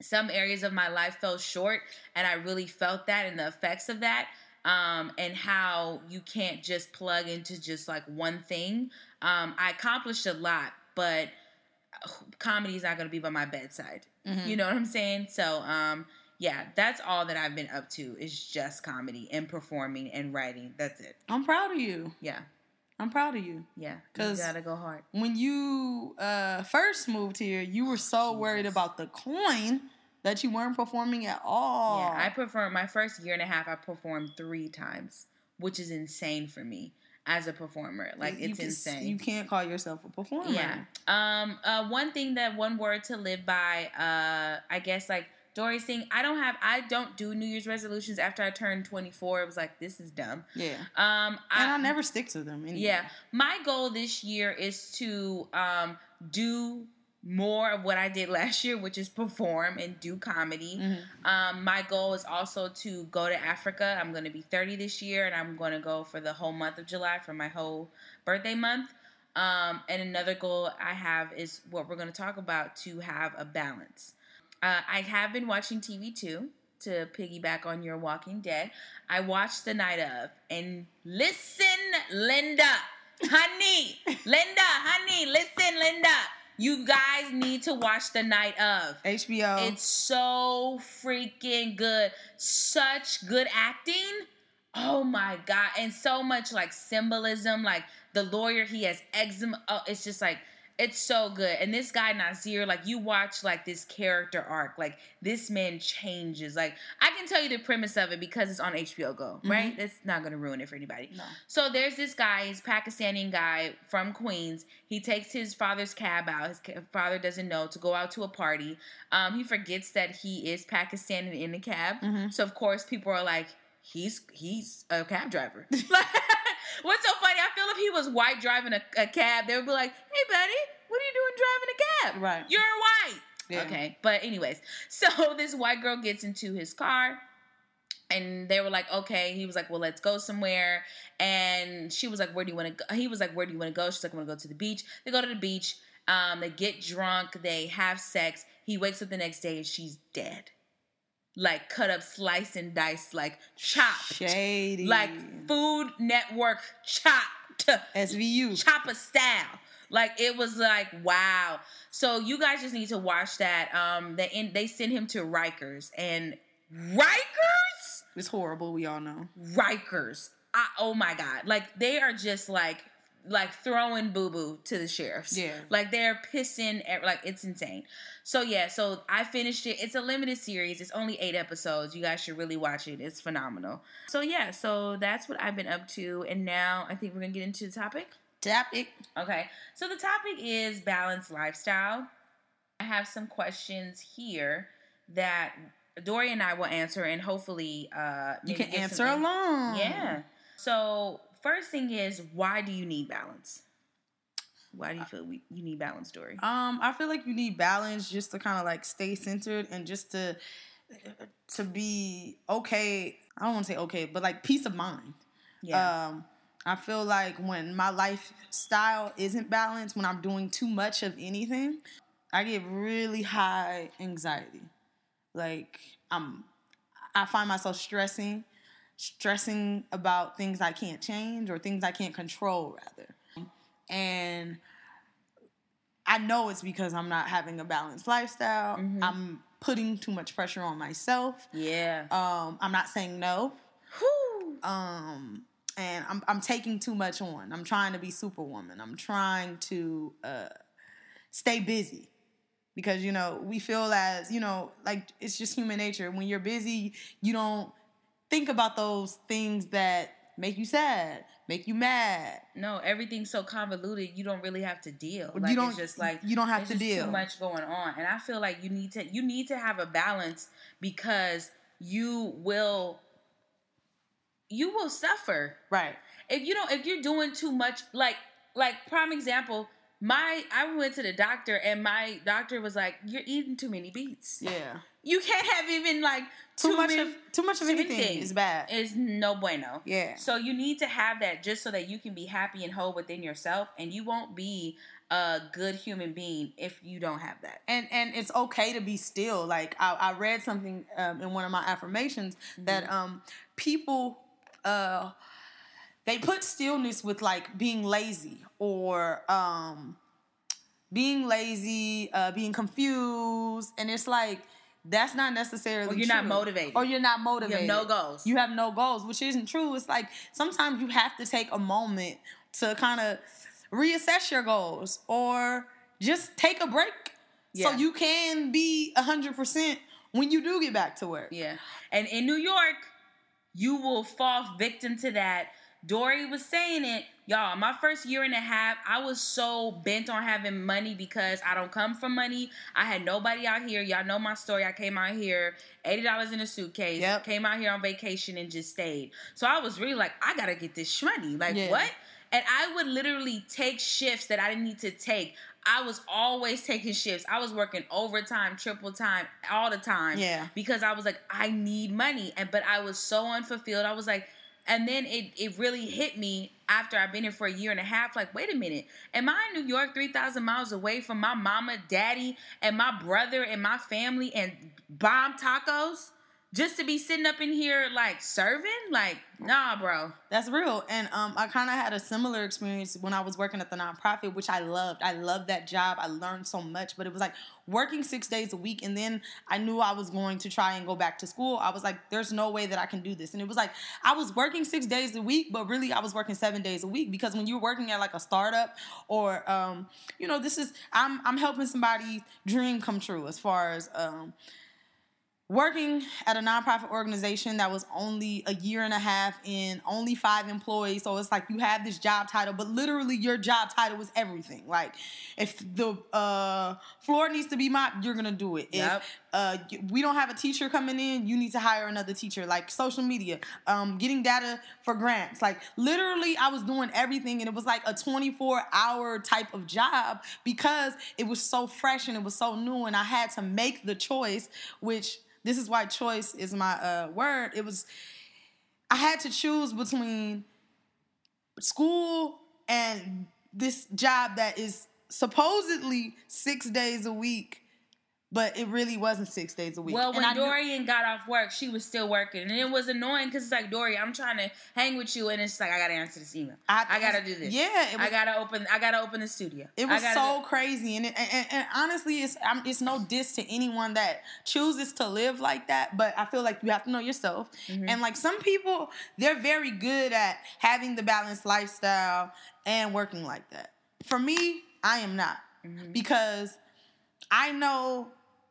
some areas of my life fell short, and I really felt that and the effects of that. Um, and how you can't just plug into just like one thing. Um, I accomplished a lot, but comedy is not going to be by my bedside. Mm-hmm. You know what I'm saying? So, um, yeah, that's all that I've been up to is just comedy and performing and writing. That's it. I'm proud of you. Yeah, I'm proud of you. yeah. You 'Cause- gotta go hard. When you uh, first moved here, you were so worried about the coin that you weren't performing at all. Yeah, I performed my first year and a half. I performed three times, which is insane for me as a performer. Like You it's can- insane. You can't call yourself a performer. Yeah. Um. Uh. One thing that one word to live by. Uh. I guess like Dory's saying. I don't have. I don't do New Year's resolutions after I turned 24. It was like this is dumb. Yeah. Um. And I, never stick to them. Anyway. Yeah. My goal this year is to um do more of what I did last year, which is perform and do comedy. Mhm. Um, my goal is also to go to Africa. I'm going to be 30 this year, and I'm going to go for the whole month of July for my whole birthday month. Um, and another goal I have is what we're going to talk about to have a balance. Uh, I have been watching TV too, to piggyback on your Walking Dead. I watched the night of, and listen, Linda, honey, [laughs] Linda, honey, listen, Linda. You guys need to watch the night of. HBO. It's so freaking good. Such good acting. Oh my god. And so much like symbolism. Like the lawyer, he has eczema. Oh, it's just like it's so good. And this guy Nasir, like you watch like this character arc. Like this man changes. Like I can tell you the premise of it because it's on HBO Go, right? It's not gonna ruin it for anybody. No. So there's this guy, he's Pakistani guy from Queens. He takes his father's cab out. His father doesn't know to go out to a party. Um, he forgets that he is Pakistani in the cab. Mhm. So of course people are like, he's he's a cab driver. [laughs] [laughs] What's so funny? I feel if he was white driving a, a cab, they would be like, "Hey, buddy, what are you doing driving a cab? Right. You're white." Yeah. Okay, but anyways, [laughs] so this white girl gets into his car and they were like, okay. He was like, well, let's go somewhere. And she was like, where do you want to go? He was like, where do you want to go? She's like, I want to go to the beach. They go to the beach. Um, they get drunk. They have sex. He wakes up the next day and she's dead. Like cut up, slice and dice, like chopped. Shady. Like Food Network chopped SVU. chopper style. Like it was like wow. So you guys just need to watch that. Um, they in, they send him to Rikers and Rikers. It's horrible. We all know. Rikers. I, oh my god. Like they are just like like throwing boo boo to the sheriffs. Yeah. Like they're pissing at, like it's insane. So yeah, so I finished it. It's a limited series. It's only 8 episodes. You guys should really watch it. It's phenomenal. So yeah, so that's what I've been up to and now I think we're going to get into the topic. Topic. Okay. So the topic is balanced lifestyle. I have some questions here that Dory and I will answer and hopefully uh You can answer along. yeah. So first thing is, why do you need balance? Why do you feel we, you need balance, Dory? Um, I feel like you need balance just to kind of like stay centered and just to to be okay. I don't want to say okay, but like peace of mind. Yeah. Um, I feel like when my lifestyle isn't balanced, when I'm doing too much of anything, I get really high anxiety. Like I'm, I find myself stressing, stressing about things I can't change or things I can't control, rather. And I know it's because I'm not having a balanced lifestyle. Mhm. I'm putting too much pressure on myself. yeah. Um, I'm not saying no Whew. um and I'm I'm taking too much on. I'm trying to be superwoman. I'm trying to uh stay busy. Because you know, we feel as, you know, like it's just human nature. When you're busy, you don't think about those things that make you sad, make you mad. No, everything's so convoluted. You don't really have to deal. You don't- it's just like you don't have to deal. Too much going on, and I feel like you need to you need to have a balance because you will you will suffer Right. if you don't if you're doing too much like like prime example my i went to the doctor and my doctor was like you're eating too many beets Yeah. you can't have even like Too, much many- of too much of many anything is bad. is no bueno. Yeah. so you need to have that just so that you can be happy and whole within yourself and you won't be a good human being if you don't have that. And and it's okay to be still. Like i, I read something um, in one of my affirmations that um people uh they put stillness with like being lazy or um being lazy uh being confused. And it's like that's not necessarily Or you're not motivated. or you're not motivated. you have no goals you have no goals, which isn't true. It's like sometimes you have to take a moment to kind of reassess your goals or just take a break so you can be 100% when you do get back to work. Yeah. And in New York, you will fall victim to that. Dory was saying it. Y'all, my first year and a half, I was so bent on having money because I don't come from money. I had nobody out here. Y'all know my story. I came out here, $80 in a suitcase, Yep. came out here on vacation and just stayed. So I was really like, I gotta get this money. Like, Yeah. what? And I would literally take shifts that I didn't need to take. I was always taking shifts. I was working overtime, triple time, all the time. Yeah. Because I was like, I need money. And but I was so unfulfilled. I was like, and then it, it really hit me after I've been here for a year and a half. Like, wait a minute. Am I in New York, 3,000 miles away from my mama, daddy, and my brother and my family and bomb tacos? Just to be sitting up in here like serving? Like, nah, bro. That's real. And um, I kind of had a similar experience when I was working at the nonprofit, which I loved. I loved that job. I learned so much, but it was like working six days a week. And then I knew I was going to try and go back to school. I was like, there's no way that I can do this. And it was like, I was working six days a week, but really I was working seven days a week because when you're working at like a startup or, um, you know, this is, I'm, I'm helping somebody's dream come true as far as, um, working at a nonprofit organization that was only a year and a half in, only five employees. So it's like you have this job title, but literally your job title is everything. Like if the uh, floor needs to be mopped, you're gonna do it. Yep. If uh, we don't have a teacher coming in, you need to hire another teacher. Like social media, um, getting data for grants. Like literally, I was doing everything, and it was like a 24 hour type of job because it was so fresh and it was so new, and I had to make the choice, which this is why choice is my uh, word. It was I had to choose between school and this job that is supposedly six days a week but it really wasn't six days a week. Well, And when I knew- Dorian got off work, she was still working, and it was annoying because it's like Dorian, I'm trying to hang with you, and it's like I gotta answer this email. I, gotta do this. Yeah, it was, I gotta open. I gotta open the studio. It was so do- crazy, and, it, and, and, and honestly, it's I'm, it's no diss to anyone that chooses to live like that. But I feel like you have to know yourself, Mm-hmm. and like some people, they're very good at having the balanced lifestyle and working like that. For me, I am not Mm-hmm. because I know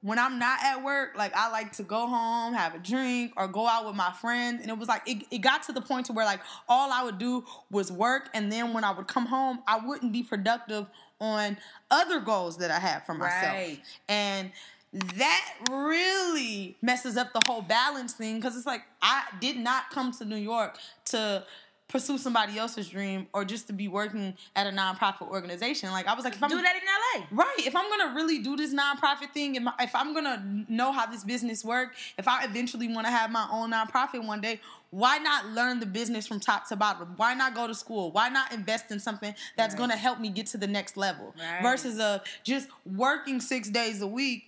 when I'm not at work, like I like to go home, have a drink, or go out with my friends. And it was like it, it got to the point to where like all I would do was work, and then when I would come home, I wouldn't be productive on other goals that I had for myself. Right. And that really messes up the whole balance thing because it's like I did not come to New York to pursue somebody else's dream or just to be working at a nonprofit organization. Like I was like, if I'm do that in LA. Right. If I'm gonna really do this nonprofit thing, if, if I'm gonna know how this business work, if I eventually want to have my own nonprofit one day, why not learn the business from top to bottom? Why not go to school? Why not invest in something that's Right. gonna help me get to the next level Right. versus uh, just working six days a week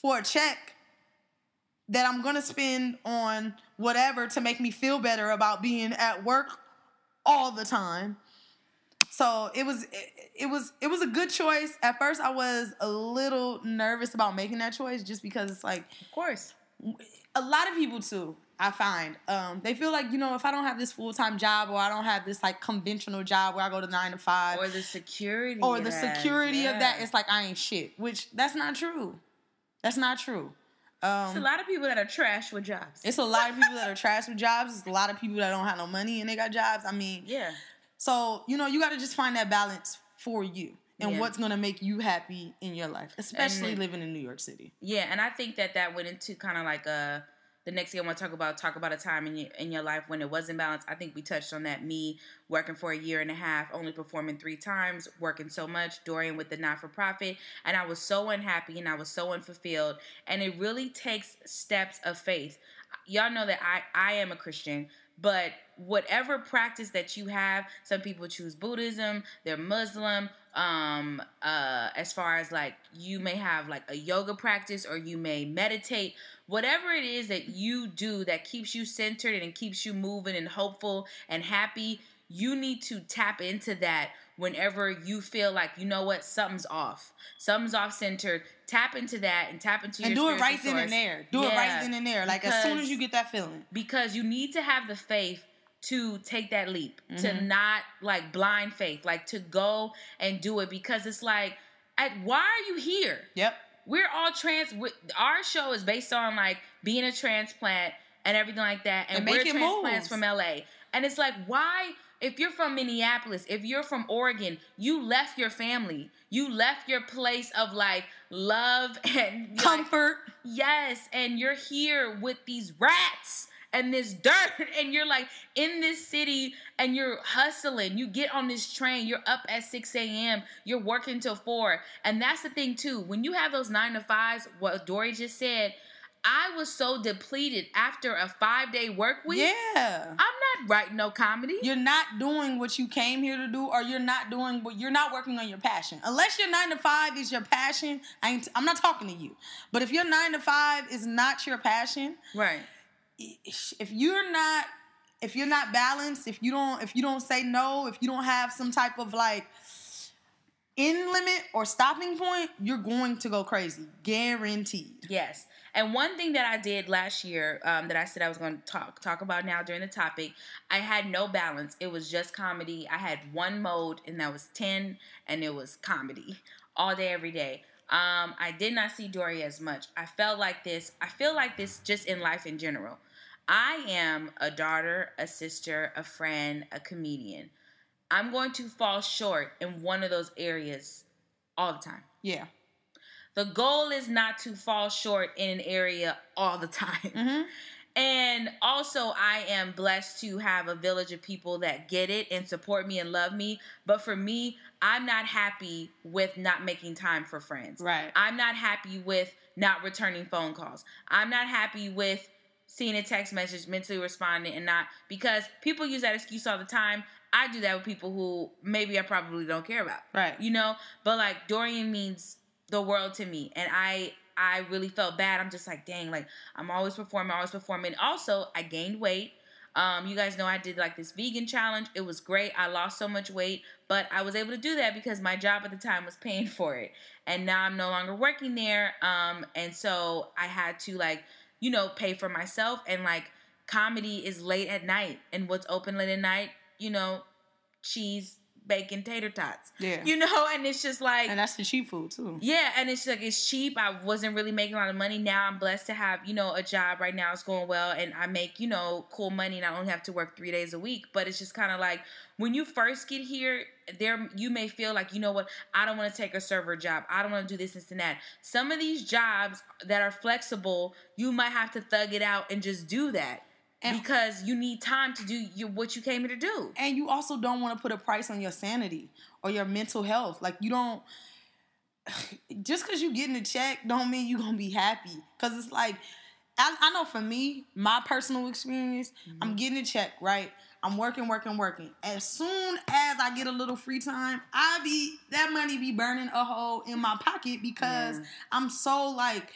for a check that I'm gonna spend on whatever to make me feel better about being at work all the time. So it was it, it was it was a good choice. At first I was a little nervous about making that choice just because it's like Of course. a lot of people too i find um, they feel like you know if i don't have this full-time job or i don't have this like conventional job where i go to nine to five Or the security. or the security of that it's like i ain't shit which that's not true that's not true um, It's a lot of people that are trash with jobs. it's a lot of people that are trash with jobs it's a lot of people that don't have no money and they got jobs i mean yeah. so you know you got to just find that balance for you and Yeah. what's gonna make you happy in your life especially then- living in new york city Yeah, and I think that that went into kind of like uh the next thing I want to talk about talk about a time in your in your life when it wasn't balanced. I think we touched on that. Me working for a year and a half, only performing three times, working so much. Dorian with the not for profit, and I was so unhappy and I was so unfulfilled. And it really takes steps of faith. Y'all know that I I am a Christian. But whatever practice that you have, some people choose Buddhism, they're Muslim. Um, uh, as far as like you may have like a yoga practice or you may meditate, whatever it is that you do that keeps you centered and keeps you moving and hopeful and happy, you need to tap into that whenever you feel like you know what something's off, something's off centered. Tap into that and tap into and your do it right spiritual then and there. Do it right then and there like as soon as you get that feeling. because you need to have the faith to take that leap to Mm-hmm. not like blind faith like to go and do it because it's like at, why are you here? Yep we're all trans our show is based on like being a transplant and everything like that and, And we're transplants moves. from LA and it's like why if you're from Minneapolis, if you're from Oregon, you left your family. You left your place of like love and like, comfort Yes, and you're here with these rats and this dirt, [laughs] and you're like in this city and you're hustling. You get on this train, you're up at 6 a.m., you're working till 4. And that's the thing, too. When you have those nine to fives, what Dory just said, I was so depleted after a five day work week. yeah I'm not writing no comedy. you're not doing what you came here to do or you're not doing what you're not working on your passion unless your nine to five is your passion I ain't, i'm not talking to you but if your nine to five is not your passion right. If you're not if you're not balanced if you don't if you don't say no if you don't have some type of like in limit or stopping point you're going to go crazy guaranteed Yes. And one thing that I did last year um, that I said I was going to talk talk about now during the topic, I had no balance. It was just comedy. I had one mode, and that was ten, and it was comedy all day, every day. Um, I did not see Dory as much. I felt like this. I feel like this just in life in general. I am a daughter, a sister, a friend, a comedian. I'm going to fall short in one of those areas all the time. yeah The goal is not to fall short in an area all the [laughs] time. mm-hmm. And also, I am blessed to have a village of people that get it and support me and love me. But for me, I'm not happy with not making time for friends. Right. I'm not happy with not returning phone calls. I'm not happy with seeing a text message, mentally responding, and not because people use that excuse all the time. I do that with people who maybe I probably don't care about Right. you know but like dorian means the world to me and i I really felt bad. I'm just like, dang, like I'm always performing, always performing. Also, I gained weight. Um, you guys know I did like this vegan challenge. It was great. I lost so much weight, but I was able to do that because my job at the time was paying for it. And now I'm no longer working there. Um, and so I had to like, you know, pay for myself. And like comedy is late at night. And what's open late at night, you know, cheese, bacon, tater tots. Yeah. You know, and it's just like and that's the cheap food too. yeah, and it's like it's cheap. I wasn't really making a lot of money. Now I'm blessed to have, you know, a job right now. It's going well and I make, you know, cool money and I only have to work three days a week. But it's just kind of like when you first get here, there you may feel like, you know what, I don't want to take a server job. I don't want to do this, this, and that. Some of these jobs that are flexible, you might have to thug it out and just do that. And- because you need time to do your, what you came here to do. And you also don't want to put a price on your sanity or your mental health. Like you don't [sighs] just because you getting a check don't mean you're gonna be happy. Cause it's like I, I know for me, my personal experience, I'm mm-hmm. getting a check, right? I'm working, working, working. As soon as I get a little free time, I be that money be burning a hole in my pocket because Yeah. I'm so like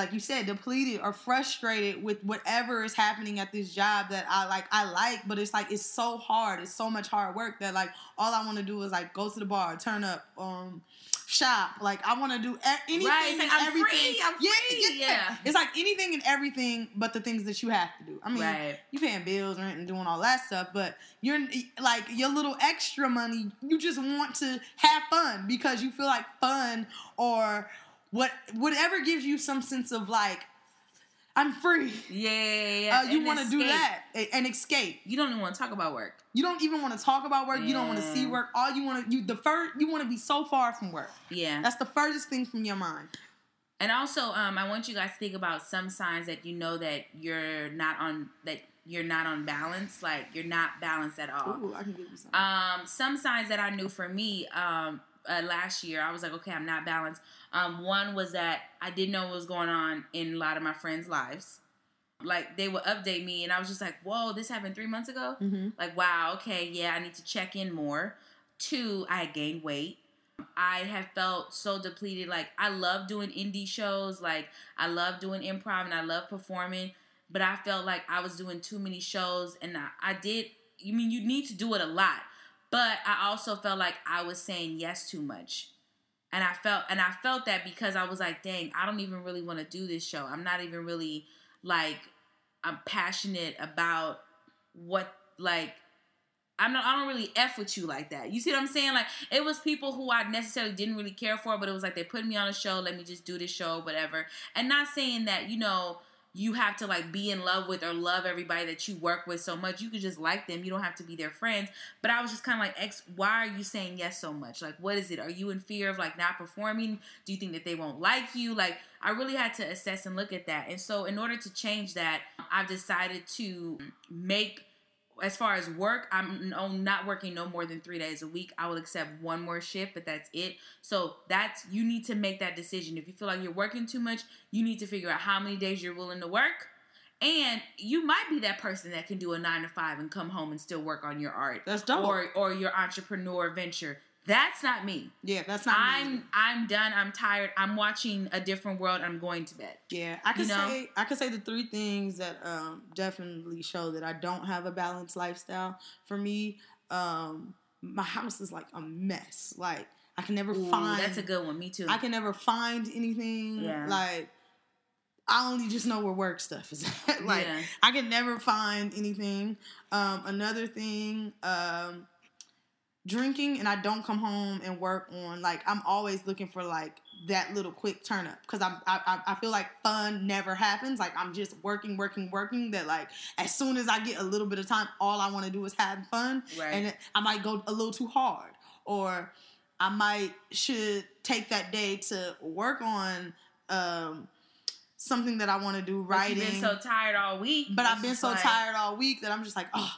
like you said, depleted or frustrated with whatever is happening at this job that I like I like, but it's like it's so hard. It's so much hard work that like all I want to do is like go to the bar, turn up, um, shop. Like I want to do anything Right, it's and like, I'm everything. free, I'm free, yeah. It's like anything and everything but the things that you have to do. I mean, Right. you paying bills, rent, and doing all that stuff, but you're like your little extra money. You just want to have fun because you feel like fun or what whatever gives you some sense of like I'm free. Yeah, yeah, yeah. Uh, you want to do that and escape. You don't even want to talk about work. You don't even want to talk about work. You don't want to see work. All you want to you the first you want to be so far from work. Yeah. That's the furthest thing from your mind. And also, um, I want you guys to think about some signs that you know that you're not on that you're not on balance, like you're not balanced at all. Ooh, I can give you some. Um, some signs that I knew for me um, uh, last year, I was like, okay, I'm not balanced. Um, one was that I didn't know what was going on in a lot of my friends' lives. Like they would update me, and I was just like, whoa, this happened three months ago. Mhm. Like, wow, okay, yeah, I need to check in more. Two, I had gained weight. I have felt so depleted. Like I love doing indie shows. Like I love doing improv and I love performing. But I felt like I was doing too many shows and I, I did. You mean you need to do it a lot, but I also felt like I was saying yes too much. And I felt and I felt that because I was like, dang, I don't even really want to do this show. I'm not even really like I'm passionate about what like I'm not I don't really F with you like that. You see what I'm saying? Like it was people who I necessarily didn't really care for, but it was like they put me on a show, let me just do this show, whatever. And not saying that, you know, you have to like be in love with or love everybody that you work with so much. You could just like them. You don't have to be their friends. But I was just kind of like, X, why are you saying yes so much? Like, what is it? Are you in fear of like not performing? Do you think that they won't like you? Like, I really had to assess and look at that. And so, in order to change that, I've decided to make as far as work, I'm no, not working no more than three days a week. I will accept one more shift, but that's it. So that's you need to make that decision. If you feel like you're working too much, you need to figure out how many days you're willing to work. And you might be that person that can do a nine to five and come home and still work on your art. That's dope. Or or your entrepreneur venture. That's not me. Yeah, that's not. me I'm. I'm done. I'm tired. I'm watching a different world. I'm going to bed. Yeah, I could You know? say I could say the three things that um, definitely show that I don't have a balanced lifestyle. For me, um, my house is like a mess. Like I can never Ooh, find. that's a good one. Me too. I can never find anything. Yeah. Like I only just know where work stuff is [laughs] at. like Yeah. I can never find anything. Um, another thing, um, drinking, and I don't come home and work on. Like I'm always looking for like that little quick turn up because I'm I, I I feel like fun never happens. Like I'm just working, working, working. That like as soon as I get a little bit of time, all I want to do is have fun, Right. and I might go a little too hard, or I might should take that day to work on um, something that I want to do, writing. But. You've been so tired all week. But I've been so like- tired all week that I'm just like, oh,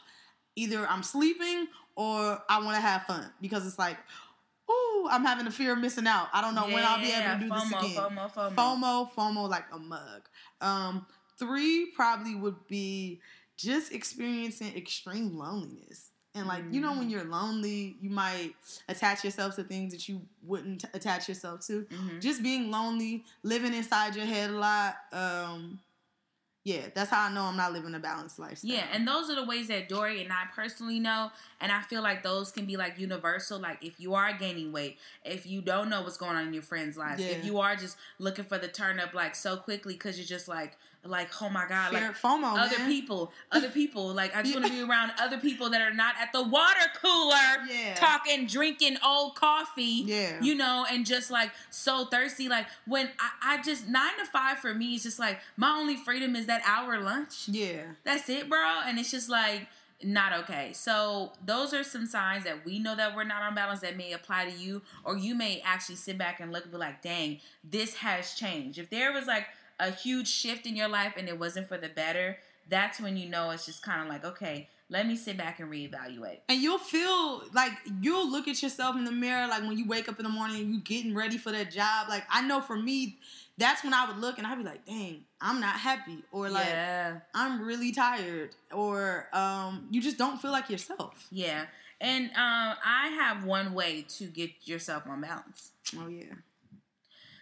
either I'm sleeping or I want to have fun because it's like, ooh, I'm having a fear of missing out. I don't know when I'll be able to do this FOMO, again. FOMO, FOMO. FOMO, FOMO, like a mug. Um, three probably would be just experiencing extreme loneliness. And like you know, when you're lonely, you might attach yourself to things that you wouldn't t- attach yourself to. Mhm. Just being lonely, living inside your head a lot. Um, yeah, that's how I know I'm not living a balanced lifestyle. Yeah, and those are the ways that Dory and I personally know, and I feel like those can be like universal. Like if you are gaining weight, if you don't know what's going on in your friends' lives, if you are just looking for the turn up like so quickly because you're just like like oh my god, Fear, like FOMO, other man. people, other [laughs] people. Like I just want to be around other people that are not at the water cooler, Yeah. talking, drinking old coffee. Yeah. you know, and just like so thirsty. Like when I, I just nine to five for me is just like my only freedom is that hour lunch. Yeah. That's it, bro. And it's just like not okay. So those are some signs that we know that we're not on balance that may apply to you, or you may actually sit back and look and be like, dang, this has changed. If there was like a huge shift in your life and it wasn't for the better, that's when you know it's just kind of like, okay, let me sit back and reevaluate. And you'll feel like you'll look at yourself in the mirror, like when you wake up in the morning and you getting ready for that job. Like I know for me, that's when I would look and I'd be like, dang, I'm not happy. Or like yeah. I'm really tired. Or um you just don't feel like yourself. Yeah. And um, I have one way to get yourself on balance. Oh yeah.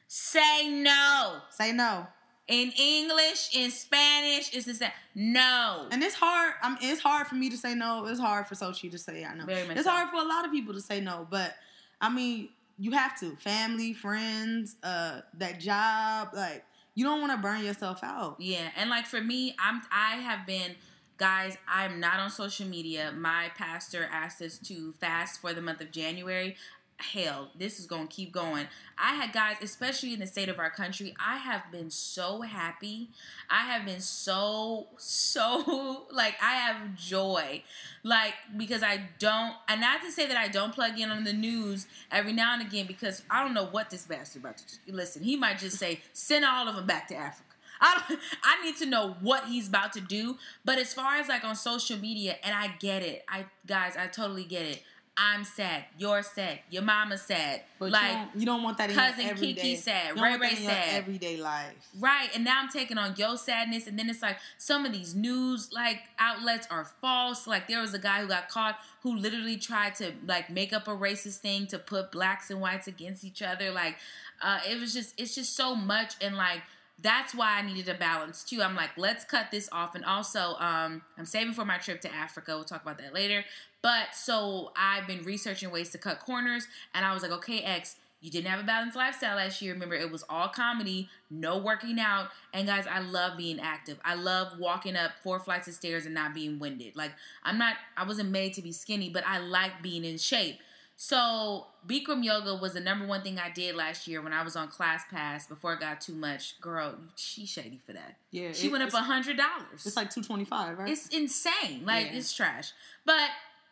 Say no. Say no. In English, in Spanish, it's the same. No. And it's hard. I mean, it's hard for me to say no. It's hard for Sochi to say I know. Very much It's so. hard for a lot of people to say no. But I mean, you have to. Family, friends, uh, that job. Like you don't want to burn yourself out. Yeah, and like for me, I'm I have been guys, I'm not on social media. My pastor asked us to fast for the month of January. Hell, this is going to keep going. I had guys, especially in the state of our country, I have been so happy. I have been so so [laughs] like I have joy. Like because I don't and not to say that I don't plug in on the news every now and again because I don't know what this bastard about to do. Listen, he might just say send all of them back to Africa. [laughs] I I need to know what he's about to do. But as far as like on social media, and I get it, I guys, I totally get it. I'm sad. You're sad. Your mama's sad. But like you, don't, you don't want that in cousin your everyday. Kiki sad, Ray Ray sad. everyday life. Right, and now I'm taking on your sadness, and then it's like some of these news like outlets are false. Like there was a guy who got caught who literally tried to like make up a racist thing to put blacks and whites against each other. Like uh, it was just it's just so much, and like that's why I needed a balance too. I'm like, let's cut this off, and also um, I'm saving for my trip to Africa. We'll talk about that later. But so I've been researching ways to cut corners, and I was like, okay, X. You didn't have a balanced lifestyle last year. Remember, it was all comedy, no working out. And guys, I love being active. I love walking up four flights of stairs and not being winded. Like, I'm not, I wasn't made to be skinny, but I like being in shape. So, Bikram yoga was the number one thing I did last year when I was on Class Pass before it got too much. Girl, she shady for that. Yeah, She it- went up a hundred dollars. It's like two twenty five, right? It's insane. Like Yeah. it's trash. But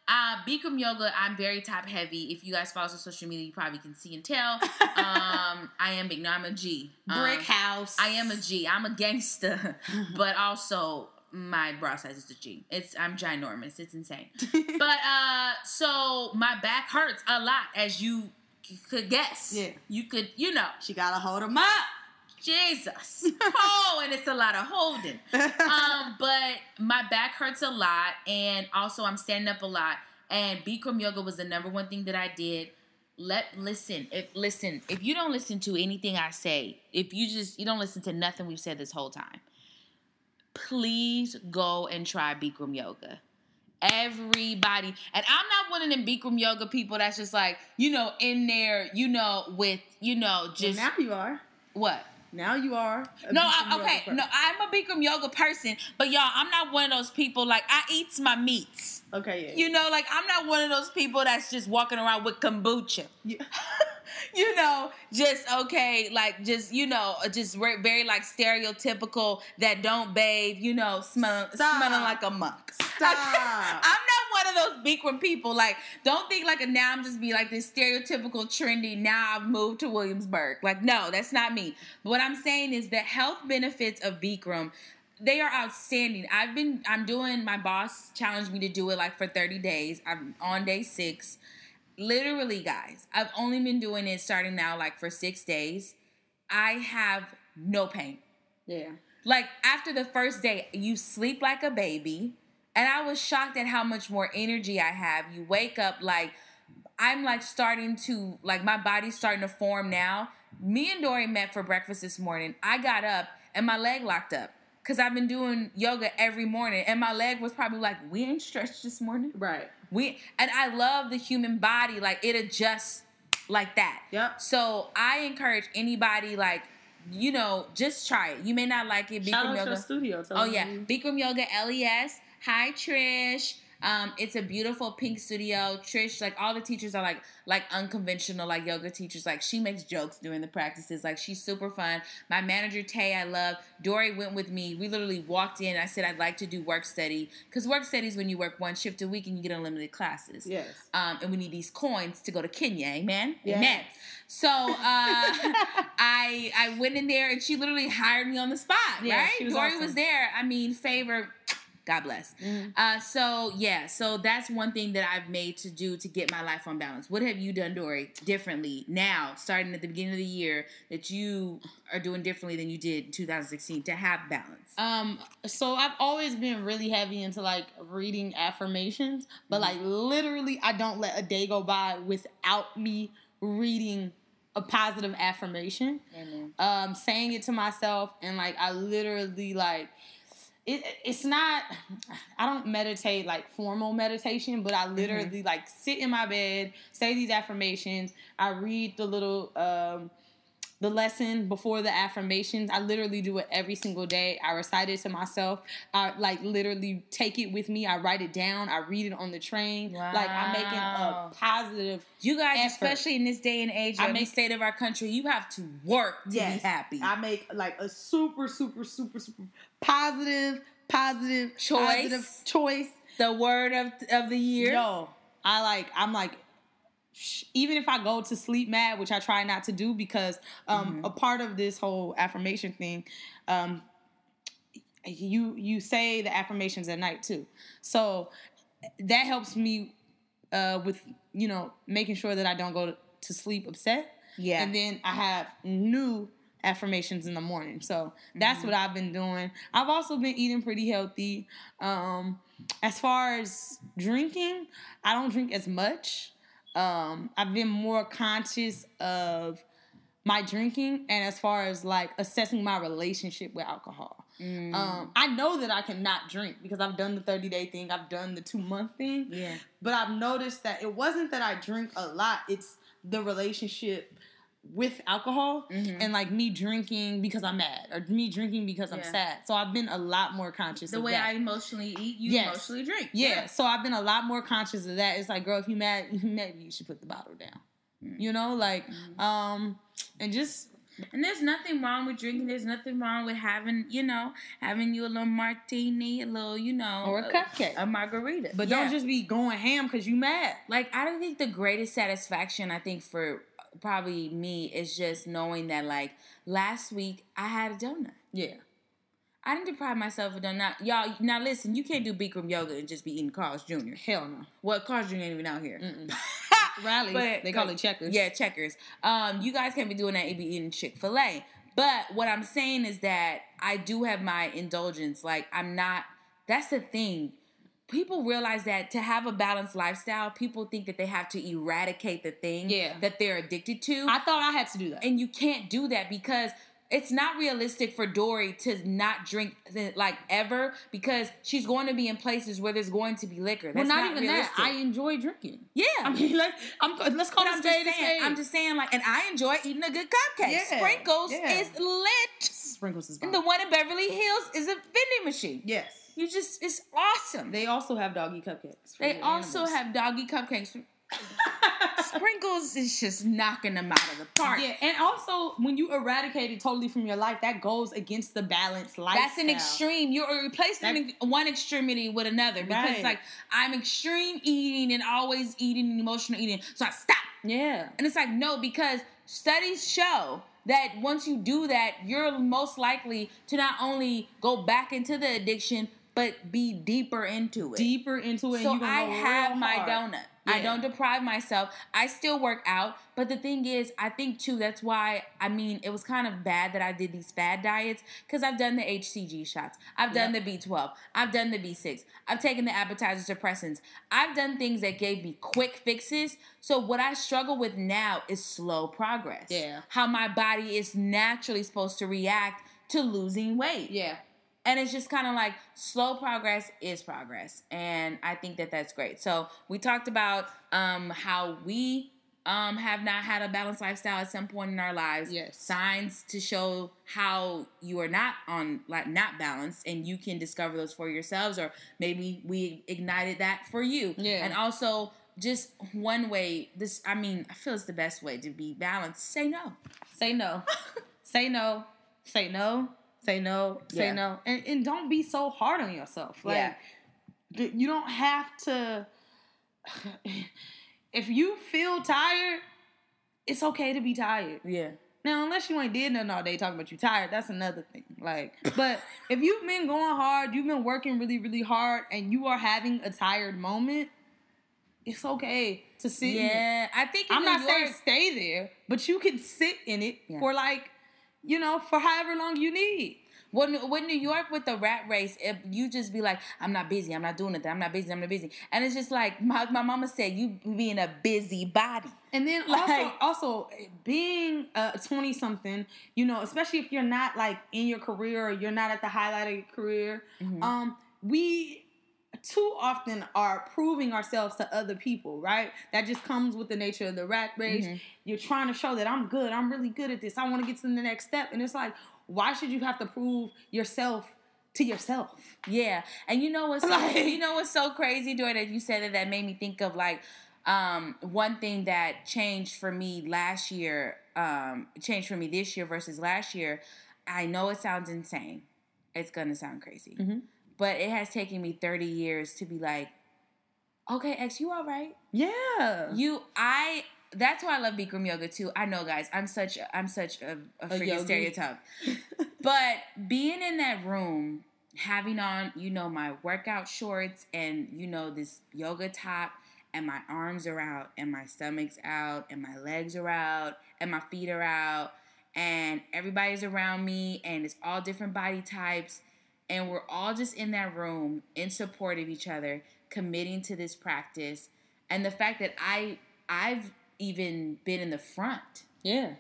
uh Bikram yoga, I'm very top heavy. If you guys follow us on social media, you probably can see and tell. [laughs] um, I am big. No, I'm a G. Brick Um, house. I am a G. I'm a gangster, [laughs] but also my bra size is a G. It's I'm ginormous. It's insane. [laughs] but uh, so my back hurts a lot, as you c- could guess. Yeah. you could. You know, she gotta hold him up. Jesus. oh, and it's a lot of holding um, but my back hurts a lot, and also I'm standing up a lot. And Bikram yoga was the number one thing that I did. Let listen, if listen, if you don't listen to anything I say, if you just you don't listen to nothing we've said this whole time, please go and try Bikram yoga. Everybody, and I'm not one of them Bikram yoga people that's just like you know in there, you know, with you know Well, just now you are. what Now you are. no, I, okay, no, I'm a Bikram yoga person, but y'all, I'm not one of those people like I eats my meats. Okay, yeah. You know, like I'm not one of those people that's just walking around with kombucha. Yeah. [laughs] [laughs] you know, just okay, like just you know, uh, just very, very like stereotypical that don't bathe. You know, smell, Stop. smelling like a monk. [laughs] Stop. I'm not one of those Bikram people. Like, don't think like a now I'm just be like this stereotypical trendy. Now I've moved to Williamsburg. Like, no, that's not me. But what I'm saying is the health benefits of Bikram. They are outstanding. I've been, I'm doing, my boss challenged me to do it like for 30 days. I'm on day six. Literally, guys, I've only been doing it starting now like for six days. I have no pain. yeah. Like after the first day, you sleep like a baby. And I was shocked at how much more energy I have. You wake up like I'm like starting to like my body's starting to form now. Me and Dory met for breakfast this morning. I got up and my leg locked up because I've been doing yoga every morning, and my leg was probably like, "We ain't stretched this morning." Right. We and I love the human body, like it adjusts like that. Yep. So I encourage anybody, like you know, just try it. You may not like it. Shout Bikram out yoga. studio. Oh yeah, you- Bikram Yoga LES. Hi Trish. Um, it's a beautiful pink studio. Trish, like all the teachers are like like unconventional, like yoga teachers. Like she makes jokes during the practices. Like she's super fun. My manager Tay, I love. Dory went with me. We literally walked in. I said I'd like to do work study because work study is when you work one shift a week and you get unlimited classes. Yes. Um, and we need these coins to go to Kenya. Amen. Yes. Amen. So uh, [laughs] I I went in there and she literally hired me on the spot. Right? she was Dory awesome. was there. I mean, favor. God bless. Mm-hmm. Uh, so yeah, so that's one thing that I've made to do to get my life on balance. What have you done, Dory, differently now, starting at the beginning of the year, that you are doing differently than you did in 2016 to have balance? Um, so I've always been really heavy into like reading affirmations, but like literally, I don't let a day go by without me reading a positive affirmation, Amen. um, saying it to myself, and like I literally like. It, it's not i don't meditate like formal meditation but i literally like sit in my bed say these affirmations i read the little um the lesson before the affirmations. I literally do it every single day. I recite it to myself. I like literally take it with me. I write it down. I read it on the train. Like I'm making a positive. You guys, Effort. especially in this day and age, I make- state of our country, you have to work to be happy. I make like a super, super, super, super positive, positive Choice. positive choice. the word of of the year. Yo, I like. I'm like. Even if I go to sleep mad, which I try not to do, because um, a part of this whole affirmation thing, um, you you say the affirmations at night too. So that helps me uh, with you know making sure that I don't go to sleep upset. Yeah. And then I have new affirmations in the morning. So that's Mm-hmm. what I've been doing. I've also been eating pretty healthy. Um, as far as drinking, I don't drink as much. Um, I've been more conscious of my drinking and as far as like assessing my relationship with alcohol. Mm. Um, I know that I cannot drink because I've done the 30 day thing, I've done the two month thing. Yeah. But I've noticed that it wasn't that I drink a lot, it's the relationship with alcohol Mm-hmm. and like me drinking because I'm mad or me drinking because I'm Yeah. sad. So I've been a lot more conscious. The way that. I emotionally eat, you Yes. emotionally drink. Yeah, so I've been a lot more conscious of that. It's like, girl, if you mad, [laughs] maybe you should put the bottle down. Mm. You know, like, Mm-hmm. um, and just And there's nothing wrong with drinking. There's nothing wrong with having, you know, having you a little martini, a little, you know, Or a cupcake. a margarita. but Yeah. don't just be going ham because you mad. like I don't think the greatest satisfaction I think for probably me is just knowing that like last week I had a donut. Yeah, I didn't deprive myself of donut. Y'all, now listen, you can't do Bikram yoga and just be eating Carl's Jr. hell no. Well, Carl's Jr. ain't even out here. [laughs] Rallies, But- they call but- it checkers. Yeah, checkers. Um, you guys can't be doing that and be eating Chick Fil A. But what I'm saying is that I do have my indulgence. Like I'm not. That's the thing. People realize that to have a balanced lifestyle, people think that they have to eradicate the thing Yeah. that they're addicted to, I thought I had to do that. and you can't do that because it's not realistic for Dory to not drink like ever because she's going to be in places where there's going to be liquor. well, That's not, not, even realistic. that. I enjoy drinking. yeah, I mean, let's I'm, let's call it just a saying. I'm just saying, like, and I enjoy eating a good cupcake. Yeah, Sprinkles yeah. is lit. sprinkles is And the one in Beverly Hills is a vending machine. Yes, You just, it's awesome. They, also have doggy cupcakes. They also animals. have doggy cupcakes. [laughs] Sprinkles is just knocking them out of the park. Yeah, and also when you eradicate it totally from your life, that goes against the balance lifestyle. That's an extreme. You're replacing one extremity with another because Right. like I'm extreme eating and always eating and emotional eating. So I stop. Yeah. And it's like, no, because studies show that once you do that, you're most likely to not only go back into the addiction, but be deeper into it. deeper into it. So I have my hard. donut. I don't deprive myself. I still work out, but the thing is, I think too that's why I mean it was kind of bad that I did these fad diets because I've done the HCG shots, I've done the B12, I've done the B6, I've taken the appetizer suppressants, I've done things that gave me quick fixes. So what I struggle with now is slow progress. Yeah. how my body is naturally supposed to react to losing weight. Yeah. And it's just kind of like slow progress is progress. And I think that that's great. So we talked about um, how we um, have not had a balanced lifestyle at some point in our lives. Yes. Signs to show how you are not on like not balanced and you can discover those for yourselves or maybe we ignited that for you. Yeah. And also just one way this I mean, I feel it's the best way to be balanced. Say no. Say no. [laughs] say no. Say no. Say no. Say Yeah. no. And and don't be so hard on yourself. Like Yeah. you don't have to [sighs] if you feel tired, it's okay to be tired. Yeah. Now, unless you ain't did nothing all day talking about you tired, that's another thing. Like, but [laughs] if you've been going hard, you've been working really, really hard, and you are having a tired moment, it's okay to sit. in it. Yeah. I think I'm New not saying stay there, but you can sit in it Yeah. for like, you know, for however long you need. When with New York with the rat race, if you just be like, I'm not busy, I'm not doing it, I'm not busy, I'm not busy, and it's just like my, my mama said, you being a busy body. And then Like- also, also being a twenty something, you know, especially if you're not like in your career or you're not at the highlight of your career, Mm-hmm. um, we too often are proving ourselves to other people, right? That just comes with the nature of the rat race. Mhm. You're trying to show that I'm good, I'm really good at this. I want to get to the next step, and it's like, why should you have to prove yourself to yourself? Yeah, and you know what's so, Like- you know what's so crazy, Dory, that you said that that made me think of like um, one thing that changed for me last year, um, changed for me this year versus last year. I know it sounds insane. It's gonna sound crazy, Mhm. But it has taken me thirty years to be like, okay, X, you all right? Yeah. You, I. That's why I love Bikram yoga too. I know, guys. I'm such. I'm such a, a freaking yogi. stereotype. [laughs] but being in that room, having on, you know, my workout shorts and you know this yoga top, and my arms are out, and my stomach's out, and my legs are out, and my feet are out, and everybody's around me, and it's all different body types, and we're all just in that room in support of each other, committing to this practice, and the fact that I I've even been in the front yeah.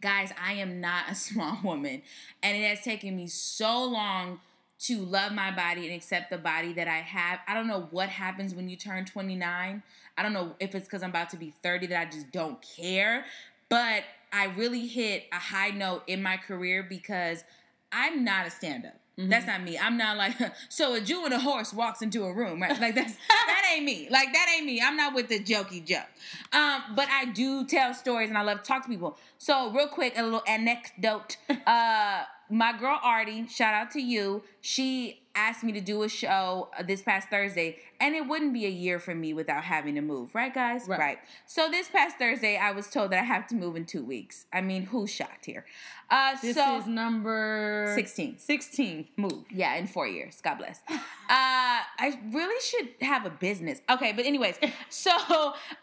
guys, I am not a [laughs] small woman. And it has taken me so long to love my body and accept the body that I have. I don't know what happens when you turn 29. I don't know if it's because I'm about to be 30 that I just don't care. But I really hit a high note in my career because I'm not a stand up. That's not me. I'm not like [laughs] so a Jew and a horse walks into a room, right? Like that's [laughs] that ain't me. Like that ain't me. I'm not with the jokey joke. Um, but I do tell stories and I love to talk to people. So real quick, a little anecdote. [laughs] Uh, my girl Artie, shout out to you. She asked me to do a show this past Thursday, and it wouldn't be a year for me without having to move, right, guys? Right. So this past Thursday, I was told that I have to move in two weeks. I mean, who's shocked here? Uh, This so is number 16. 16 move. yeah, in four years. God bless. [laughs] Uh, I really should have a business. Okay, but anyways, [laughs] so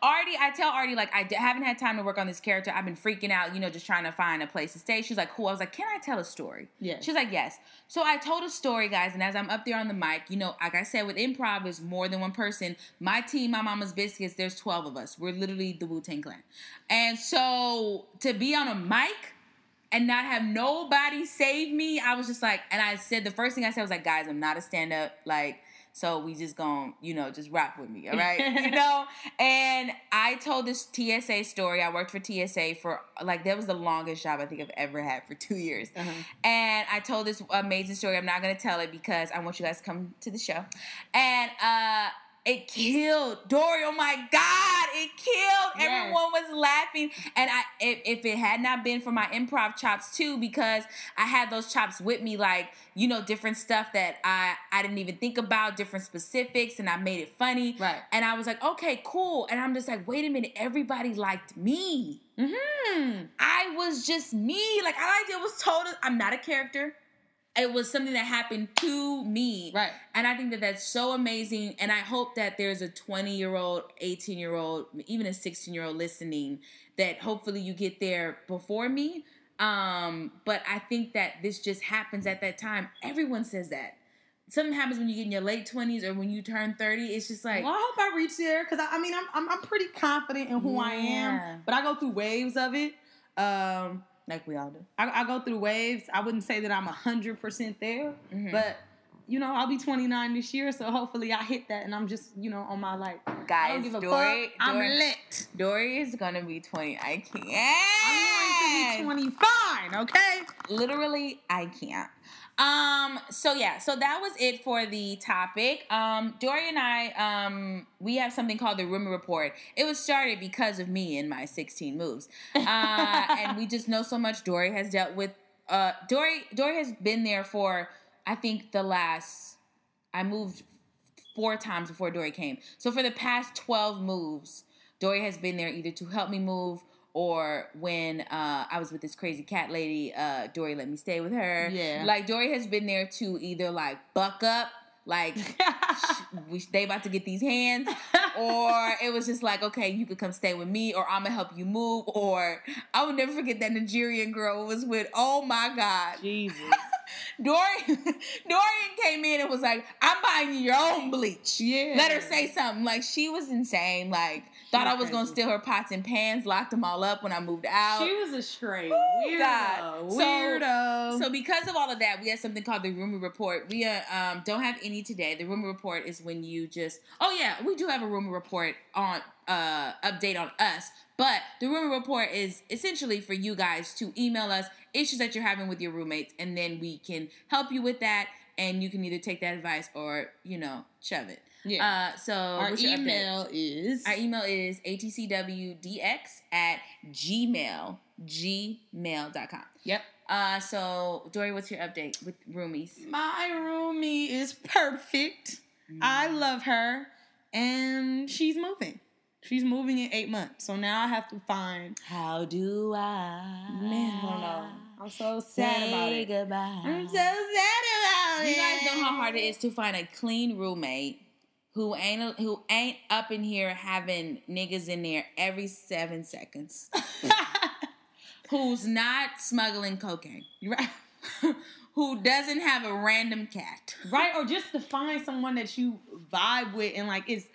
Artie, I tell Artie like I d- haven't had time to work on this character. I've been freaking out, you know, just trying to find a place to stay. She's like, cool. I was like, can I tell a story? Yeah. She's like, yes. So I told a story, guys, and as I'm up there on the mic, you know, like I said, with improv is more than one person. My team, my mama's biscuits, there's 12 of us. We're literally the Wu Tang Clan. And so to be on a mic and not have nobody save me, I was just like, and I said the first thing I said was like, guys, I'm not a stand up. Like, so we just gonna, you know, just rock with me, all right? [laughs] you know? And I told this TSA story. I worked for TSA for like that was the longest job I think I've ever had for two years. And I told this amazing story. I'm not gonna tell it because I want you guys to come to the show. And uh it killed Dory. Oh my God, it killed. Yes. Everyone was laughing. And I if, if it had not been for my improv chops too, because I had those chops with me, like, you know, different stuff that I I didn't even think about, different specifics, and I made it funny. Right. And I was like, okay, cool. And I'm just like, wait a minute, everybody liked me. Mm-hmm. I was just me. Like I did was told I'm not a character. It was something that happened to me. Right. And I think that that's so amazing. And I hope that there's a 20 year old, 18 year old, even a 16 year old listening that hopefully you get there before me. Um, but I think that this just happens at that time. Everyone says that. Something happens when you get in your late 20s or when you turn 30. It's just like, Well, I hope I reach there because I, I mean I'm, I'm I'm pretty confident in who I am, but I go through waves of it. Um, like we all do. I, I go through waves. I wouldn't say that I'm hundred percent there, Mhm. but you know I'll be 29 this year, so hopefully I hit that, and I'm just you know on my like Guys, don't give a Dory, fuck. I'm Dory, lit. Dory is gonna be 20. I can't. I'm going to be 25. Okay. literally i can't um so yeah so that was it for the topic. Um dory and i um we have something called the rumor report. It was started because of me and my 16 moves. Uh and we just know so much dory has dealt with uh dory dory has been there for i think the last i moved four times before dory came. So for the past 12 moves dory has been there either to help me move or when uh, I was with this crazy cat lady, uh, Dory let me stay with her. Yeah. Like Dory has been there to either like buck up, like [laughs] we, they about to get these hands, or it was just like, okay, you could come stay with me, or I'm gonna help you move, or I will never forget that Nigerian girl was with. Oh my god, Jesus. [laughs] Dorian, [laughs] Dorian came in and was like, "I'm buying you your own bleach." Yeah. Let her say something. Like she was insane. Like thought I was gonna steal her pots and pans. Locked them all up when I moved out. She was a straight Oh, weirdo. God. So- Weirdo. So because of all of that, we had something called the rumor report. We uh, um, don't have any today. The rumor report is when you just oh yeah, we do have a rumor report on uh update on us. But the rumor report is essentially for you guys to email us issues that you're having with your roommates, and then we can help you with that. And you can either take that advice or you know shove it. yeah. Uh, so Our your update? email is Our email is atcwdx at gmail gmail.com. Yep. Uh, so Dory, what's your update with roomies? My roomie is perfect. I Mm. love her, and she's moving. She's moving in eight months, so now I have to find. How do I? Man, I don't know. I'm so sad about it. goodbye. I'm so sad about it. You guys know how hard it is to find a clean roommate who ain't who ain't up in here having niggas in there every seven seconds. [laughs] Who's not smuggling cocaine? right, [laughs] who doesn't have a random cat? right, or just to find someone that you vibe with, and like it's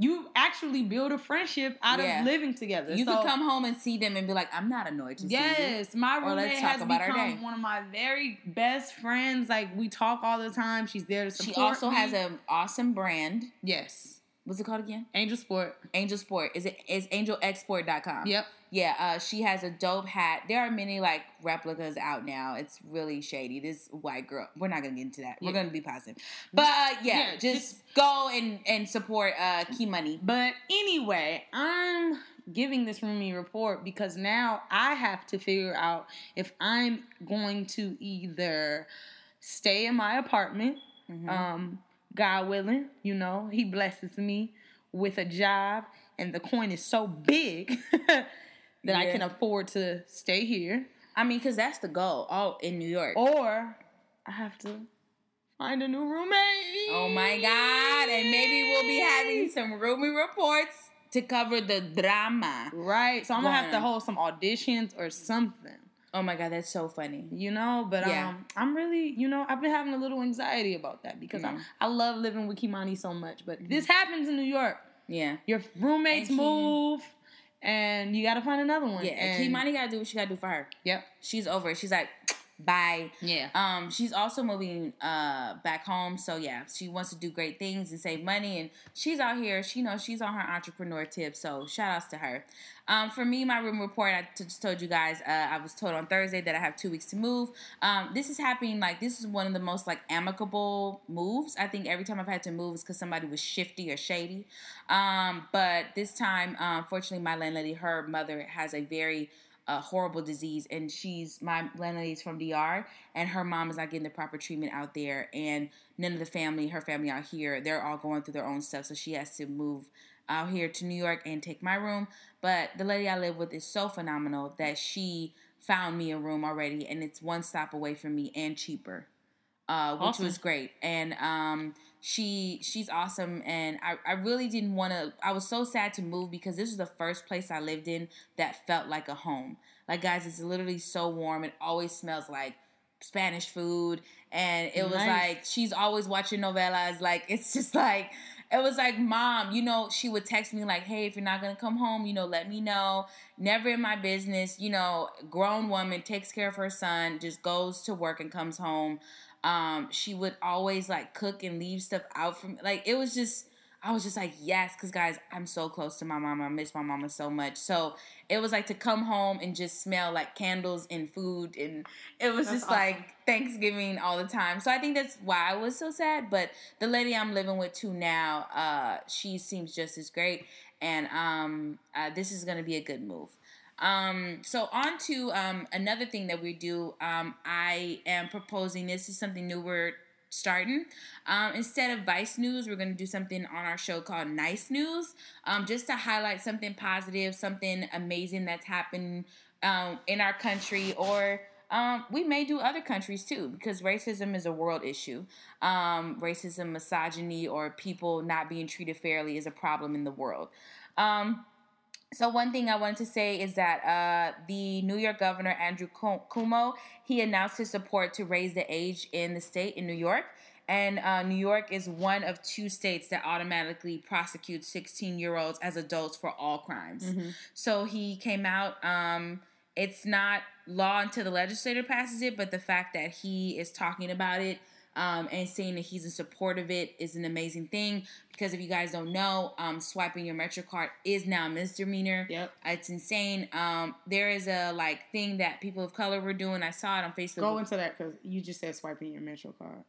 you actually build a friendship out Yeah. of living together. You So- could come home and see them and be like, "I'm not annoyed to see you." Yes, my roommate has become one of my very best friends. Like we talk all the time. She's there to support She also me. has an awesome brand. yes, What's it called again? Angel Sport. Angel Sport. Is it is angelexport.com. Yep. Yeah, uh, she has a dope hat. There are many like replicas out now. It's really shady. This white girl. We're not gonna get into that. We're gonna be positive. But uh, yeah, Yeah, just, go and and support uh Key Money. But anyway, I'm giving this roomie report because now I have to figure out if I'm going to either stay in my apartment, Mhm. um, God willing, you know, He blesses me with a job, and the coin is so big [laughs] that I can afford to stay here, I mean, because that's the goal. All in New York. or I have to find a new roommate. Oh my God. And maybe we'll be having some roomie reports to cover the drama. Right, so I'm gonna have to hold some auditions or something. Oh my God, that's so funny. you know but Yeah. um i'm really you know i've been having a little anxiety about that because Mhm. I, I love living with kimani so much but this happens in new york Yeah. your roommates he- move and you gotta find another one Yeah. and, Money gotta do what she gotta do for her. yep She's over it. She's like, bye. yeah Um, she's also moving uh back home, so yeah, she wants to do great things and save money, and she's out here. She knows she's on her entrepreneur tip, so shout outs to her. Um, for me, my room report, I t- just told you guys, uh, I was told on Thursday that I have two weeks to move. Um, this is happening like this is one of the most like amicable moves. I think every time I've had to move is because somebody was shifty or shady. Um, but this time, um, fortunately, my landlady, her mother has a very a horrible disease and she's my landlady's from DR and her mom is not getting the proper treatment out there and none of the family her family out here they're all going through their own stuff so she has to move out here to New York and take my room but the lady I live with is so phenomenal that she found me a room already and it's one stop away from me and cheaper uh, which Awesome. was great. And um, she she's awesome. And I, I really didn't want to. I was so sad to move because this was the first place I lived in that felt like a home. Like guys, it's literally so warm. It always smells like Spanish food, and it was Nice. like she's always watching novelas. Like [laughs] it's just like it was like mom. You know, she would text me like, "Hey, if you're not gonna come home, you know, let me know." Never in my business. You know, grown woman takes care of her son, just goes to work and comes home. Um, she would always like cook and leave stuff out from like it was just. I was just like, yes, because guys, I'm so close to my mama. I miss my mama so much. So it was like to come home and just smell like candles and food, and it was That's just awesome. like Thanksgiving all the time. So I think that's why I was so sad. But the lady I'm living with too now, uh, she seems just as great, and um, uh, this is gonna be a good move. Um, so on to um, another thing that we do. Um, I am proposing this is something new we're starting. Um, instead of Vice News, we're going to do something on our show called Nice News, um, just to highlight something positive, something amazing that's happened um, in our country, or um, we may do other countries too, because racism is a world issue. Um, racism, misogyny, or people not being treated fairly is a problem in the world. Um, so one thing I wanted to say is that uh, the New York governor Andrew Cu- Cuomo he announced his support to raise the age in the state in New York, and uh, New York is one of two states that automatically prosecute 16 year olds as adults for all crimes. So he came out. Um, it's not law until the legislator passes it, but the fact that he is talking about it um, and saying that he's in support of it is an amazing thing. Because if you guys don't know, um, swiping your Metro card is now a misdemeanor. Yep. It's insane. Um, there is a like thing that people of color were doing. I saw it on Facebook. Go into that because you just said swiping your Metro card.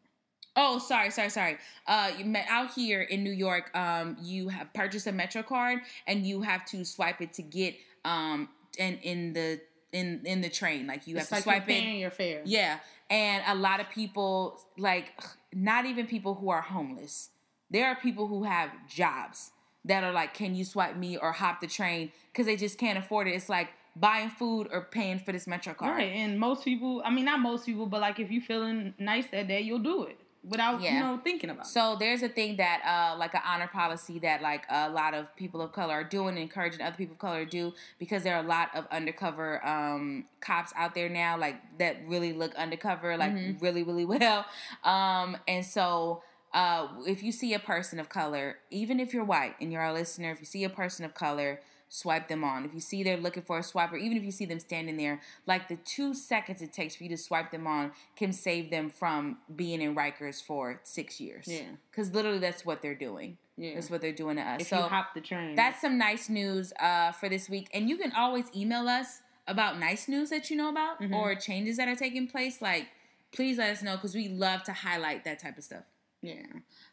Oh, sorry, sorry, sorry. Uh, out here in New York. Um, you have purchased a Metro card, and you have to swipe it to get um, and in the in in the train. Like you It's have like to you're swipe in your fare. Yeah, and a lot of people, like, not even people who are homeless. There are people who have jobs that are like, "Can you swipe me or hop the train?" Because they just can't afford it. It's like buying food or paying for this Metro card. Right, and most people, I mean, not most people, but like if you feeling nice that day, you'll do it without Yeah. you know thinking about. it. So there's a thing that, uh, like an honor policy that like a lot of people of color are doing, and encouraging other people of color to do, because there are a lot of undercover um, cops out there now, like that really look undercover, like really, really [laughs] well. Um, and so, uh, if you see a person of color, even if you're white and you're a listener, if you see a person of color, swipe them on. If you see they're looking for a swiper, even if you see them standing there, like the two seconds it takes for you to swipe them on can save them from being in Rikers for six years. Yeah. Because literally that's what they're doing. Yeah. That's what they're doing to us. if so you hop the train, that's some nice news uh, for this week. And you can always email us about nice news that you know about Mm-hmm. or changes that are taking place. Like, please let us know because we love to highlight that type of stuff. Yeah.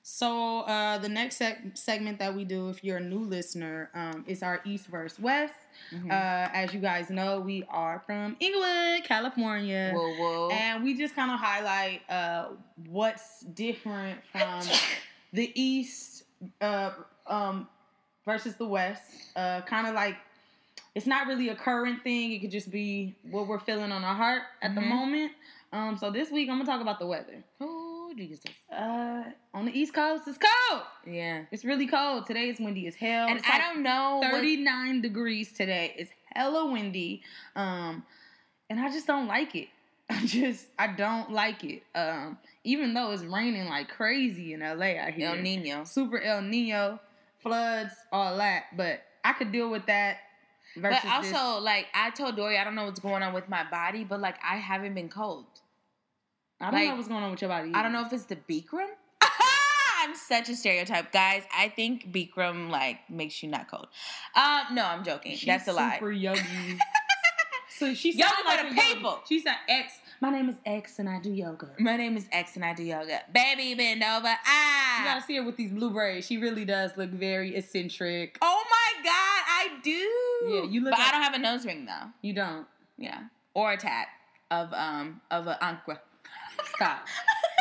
So uh, the next seg- segment that we do, if you're a new listener, um, is our East versus West. Mm-hmm. Uh, as you guys know, we are from Inglewood, California, Whoa, whoa. and we just kind of highlight uh, what's different from [coughs] the East uh, um, versus the West. Uh, kind of like it's not really a current thing. It could just be what we're feeling on our heart at the Mhm. moment. Um, so this week I'm gonna talk about the weather. Ooh, Jesus. Uh, on the East Coast, it's cold. Yeah. It's really cold. Today it's windy as hell. And It's I like don't know. what- 39 degrees today. It's hella windy. Um, and I just don't like it. [laughs] I just I don't like it. Um, even though it's raining like crazy in LA out here. El Nino. Super El Nino, floods, all that. But I could deal with that. Versus But this. also, like, I told Dory, I don't know what's going on with my body, but like, I haven't been cold. I don't like, know what's going on with your body. I don't know if it's the Bikram. [laughs] I'm such a stereotype, guys. I think Bikram like makes you not cold. Um, no, I'm joking. She's That's a lie. Super yogi. [laughs] so she's Yoga like the yogi. She's an X. My name is X and I do yoga. My name is X and I do yoga. Baby, bend over. You Ah. gotta see her with these blue braids. She really does look very eccentric. Oh my God, I do. Yeah, you look But like- I don't have a nose ring though. You don't Yeah, or a tat of um of an ankra. Stop.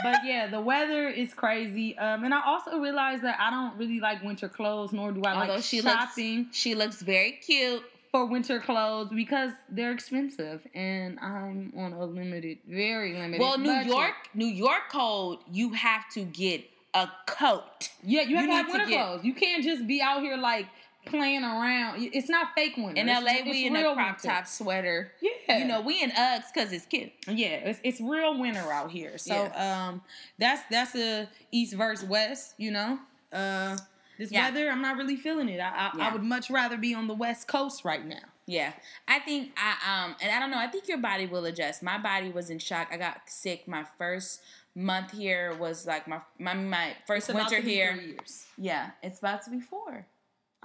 but yeah, the weather is crazy. Um, and I also realized that I don't really like winter clothes, nor do I Although like she shopping. looks, she looks very cute for winter clothes because they're expensive, and I'm on a limited, very limited. Well, New budget. York, New York cold, you have to get a coat. yeah, you have you to have need to winter get- clothes. You can't just be out here like playing around. It's not fake winter. In LA, it's we in a crop winter. top sweater. Yeah, You know, we in Uggs because it's cute. Yeah, it's, it's real winter out here. So um that's that's a east versus west, you know. Uh this Yeah. weather, I'm not really feeling it. I I, Yeah. I would much rather be on the west coast right now. Yeah, I think I um, and I don't know. I think your body will adjust. My body was in shock. I got sick. My first month here was like my my my first It's winter here. Yeah, it's about to be four.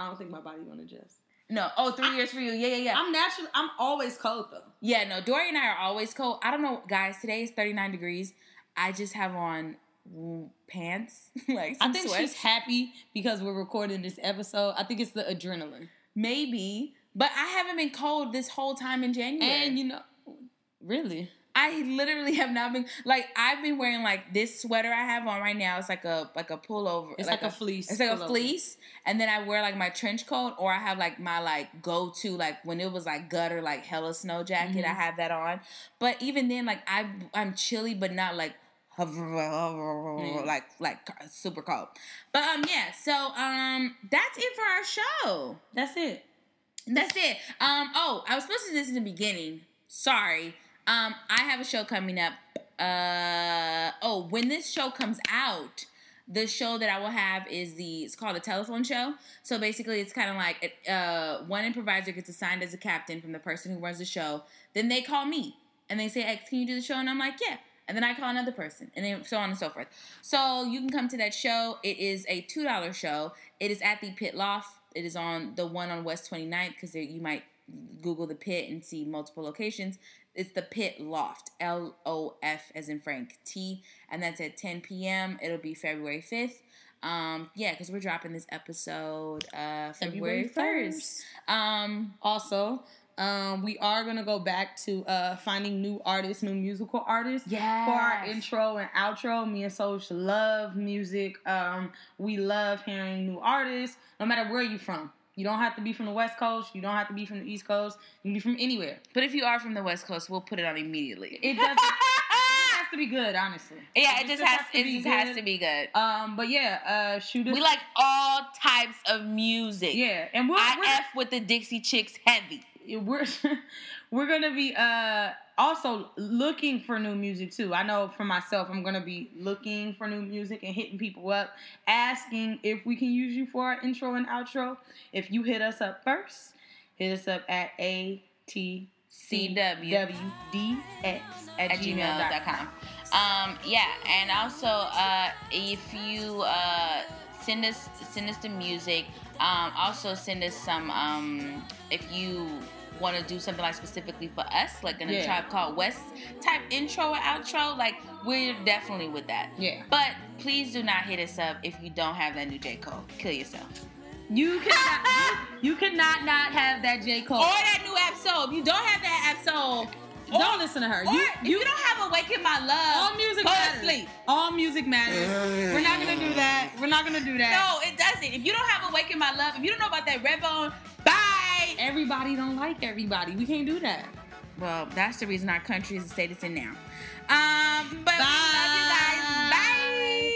I don't think my body gonna adjust. No, oh, three years for you. Yeah, yeah, yeah. I'm naturally I'm always cold though. yeah, no, Dory and I are always cold. I don't know, guys. Today is 39 degrees. I just have on pants, [laughs] like some I think sweats. she's happy because we're recording this episode. I think it's the adrenaline. maybe, but I haven't been cold this whole time in January. And you know really? I literally have not been like I've been wearing like this sweater I have on right now. It's like a like a pullover. It's like a fleece It's like a fleece, and then I wear like my trench coat, or I have like my like go to like when it was like gutter like hella snow jacket. Mm-hmm. I have that on, but even then like I I'm chilly, but not like [laughs] like like super cold. But um yeah, so um that's it for our show. That's it. That's it. Um. Oh, I was supposed to do this in the beginning. Sorry. Um. I have a show coming up. Uh. Oh, when this show comes out, the show that I will have is the. It's called the telephone show. So basically, it's kind of like uh, one improviser gets assigned as a captain from the person who runs the show. Then they call me and they say, "X, can you do the show?" And I'm like, "Yeah." And then I call another person, and then so on and so forth. So you can come to that show. It is a two dollar show. It is at the Pit Loft. It is on the one on West 29th because you might Google the Pit and see multiple locations. It's the Pit Loft, L O F as in Frank T, and that's at 10 p.m. It'll be February 5th. Um, yeah, because we're dropping this episode uh February, February 1st. Um, Also, um, we are gonna go back to uh, finding new artists, new musical artists. Yes. For our intro and outro, me and Soch love music. Um, we love hearing new artists, no matter where you're from. You don't have to be from the West Coast. You don't have to be from the East Coast. You can be from anywhere. but if you are from the West Coast, we'll put it on immediately. It doesn't. it has to be good, honestly. yeah, it just has it be just has to be good. Um, but yeah, uh, shoot us. We like all types of music. yeah, and we're, I we're F with the Dixie Chicks heavy. we're [laughs] we're gonna be uh also looking for new music too. I know for myself, I'm gonna be looking for new music and hitting people up, asking if we can use you for our intro and outro. If you hit us up first, hit us up at a t c CW. w d x at gmail.com. Um, yeah, and also uh, if you uh, send us send us the music, um, also send us some um, if you want to do something like specifically for us, like in a Yeah. tribe called West type intro or outro, like we're definitely with that. Yeah. But please do not hit us up if you don't have that new J Cole. Kill yourself. You cannot, you, you could not not have that J Cole. Or that new Ab-Soul. If you don't have that Ab-Soul, Don't listen to her. Or You, if you, don't have Awaken My Love, all music go matters. to sleep. All music matters. We're not gonna do that. We're not gonna do that. No, it doesn't. If you don't have Awaken My Love, if you don't know about that Redbone, bye everybody don't like everybody. We can't do that. Well, that's the reason our country is the state it's in now. Um, but Bye. we love you guys. Bye.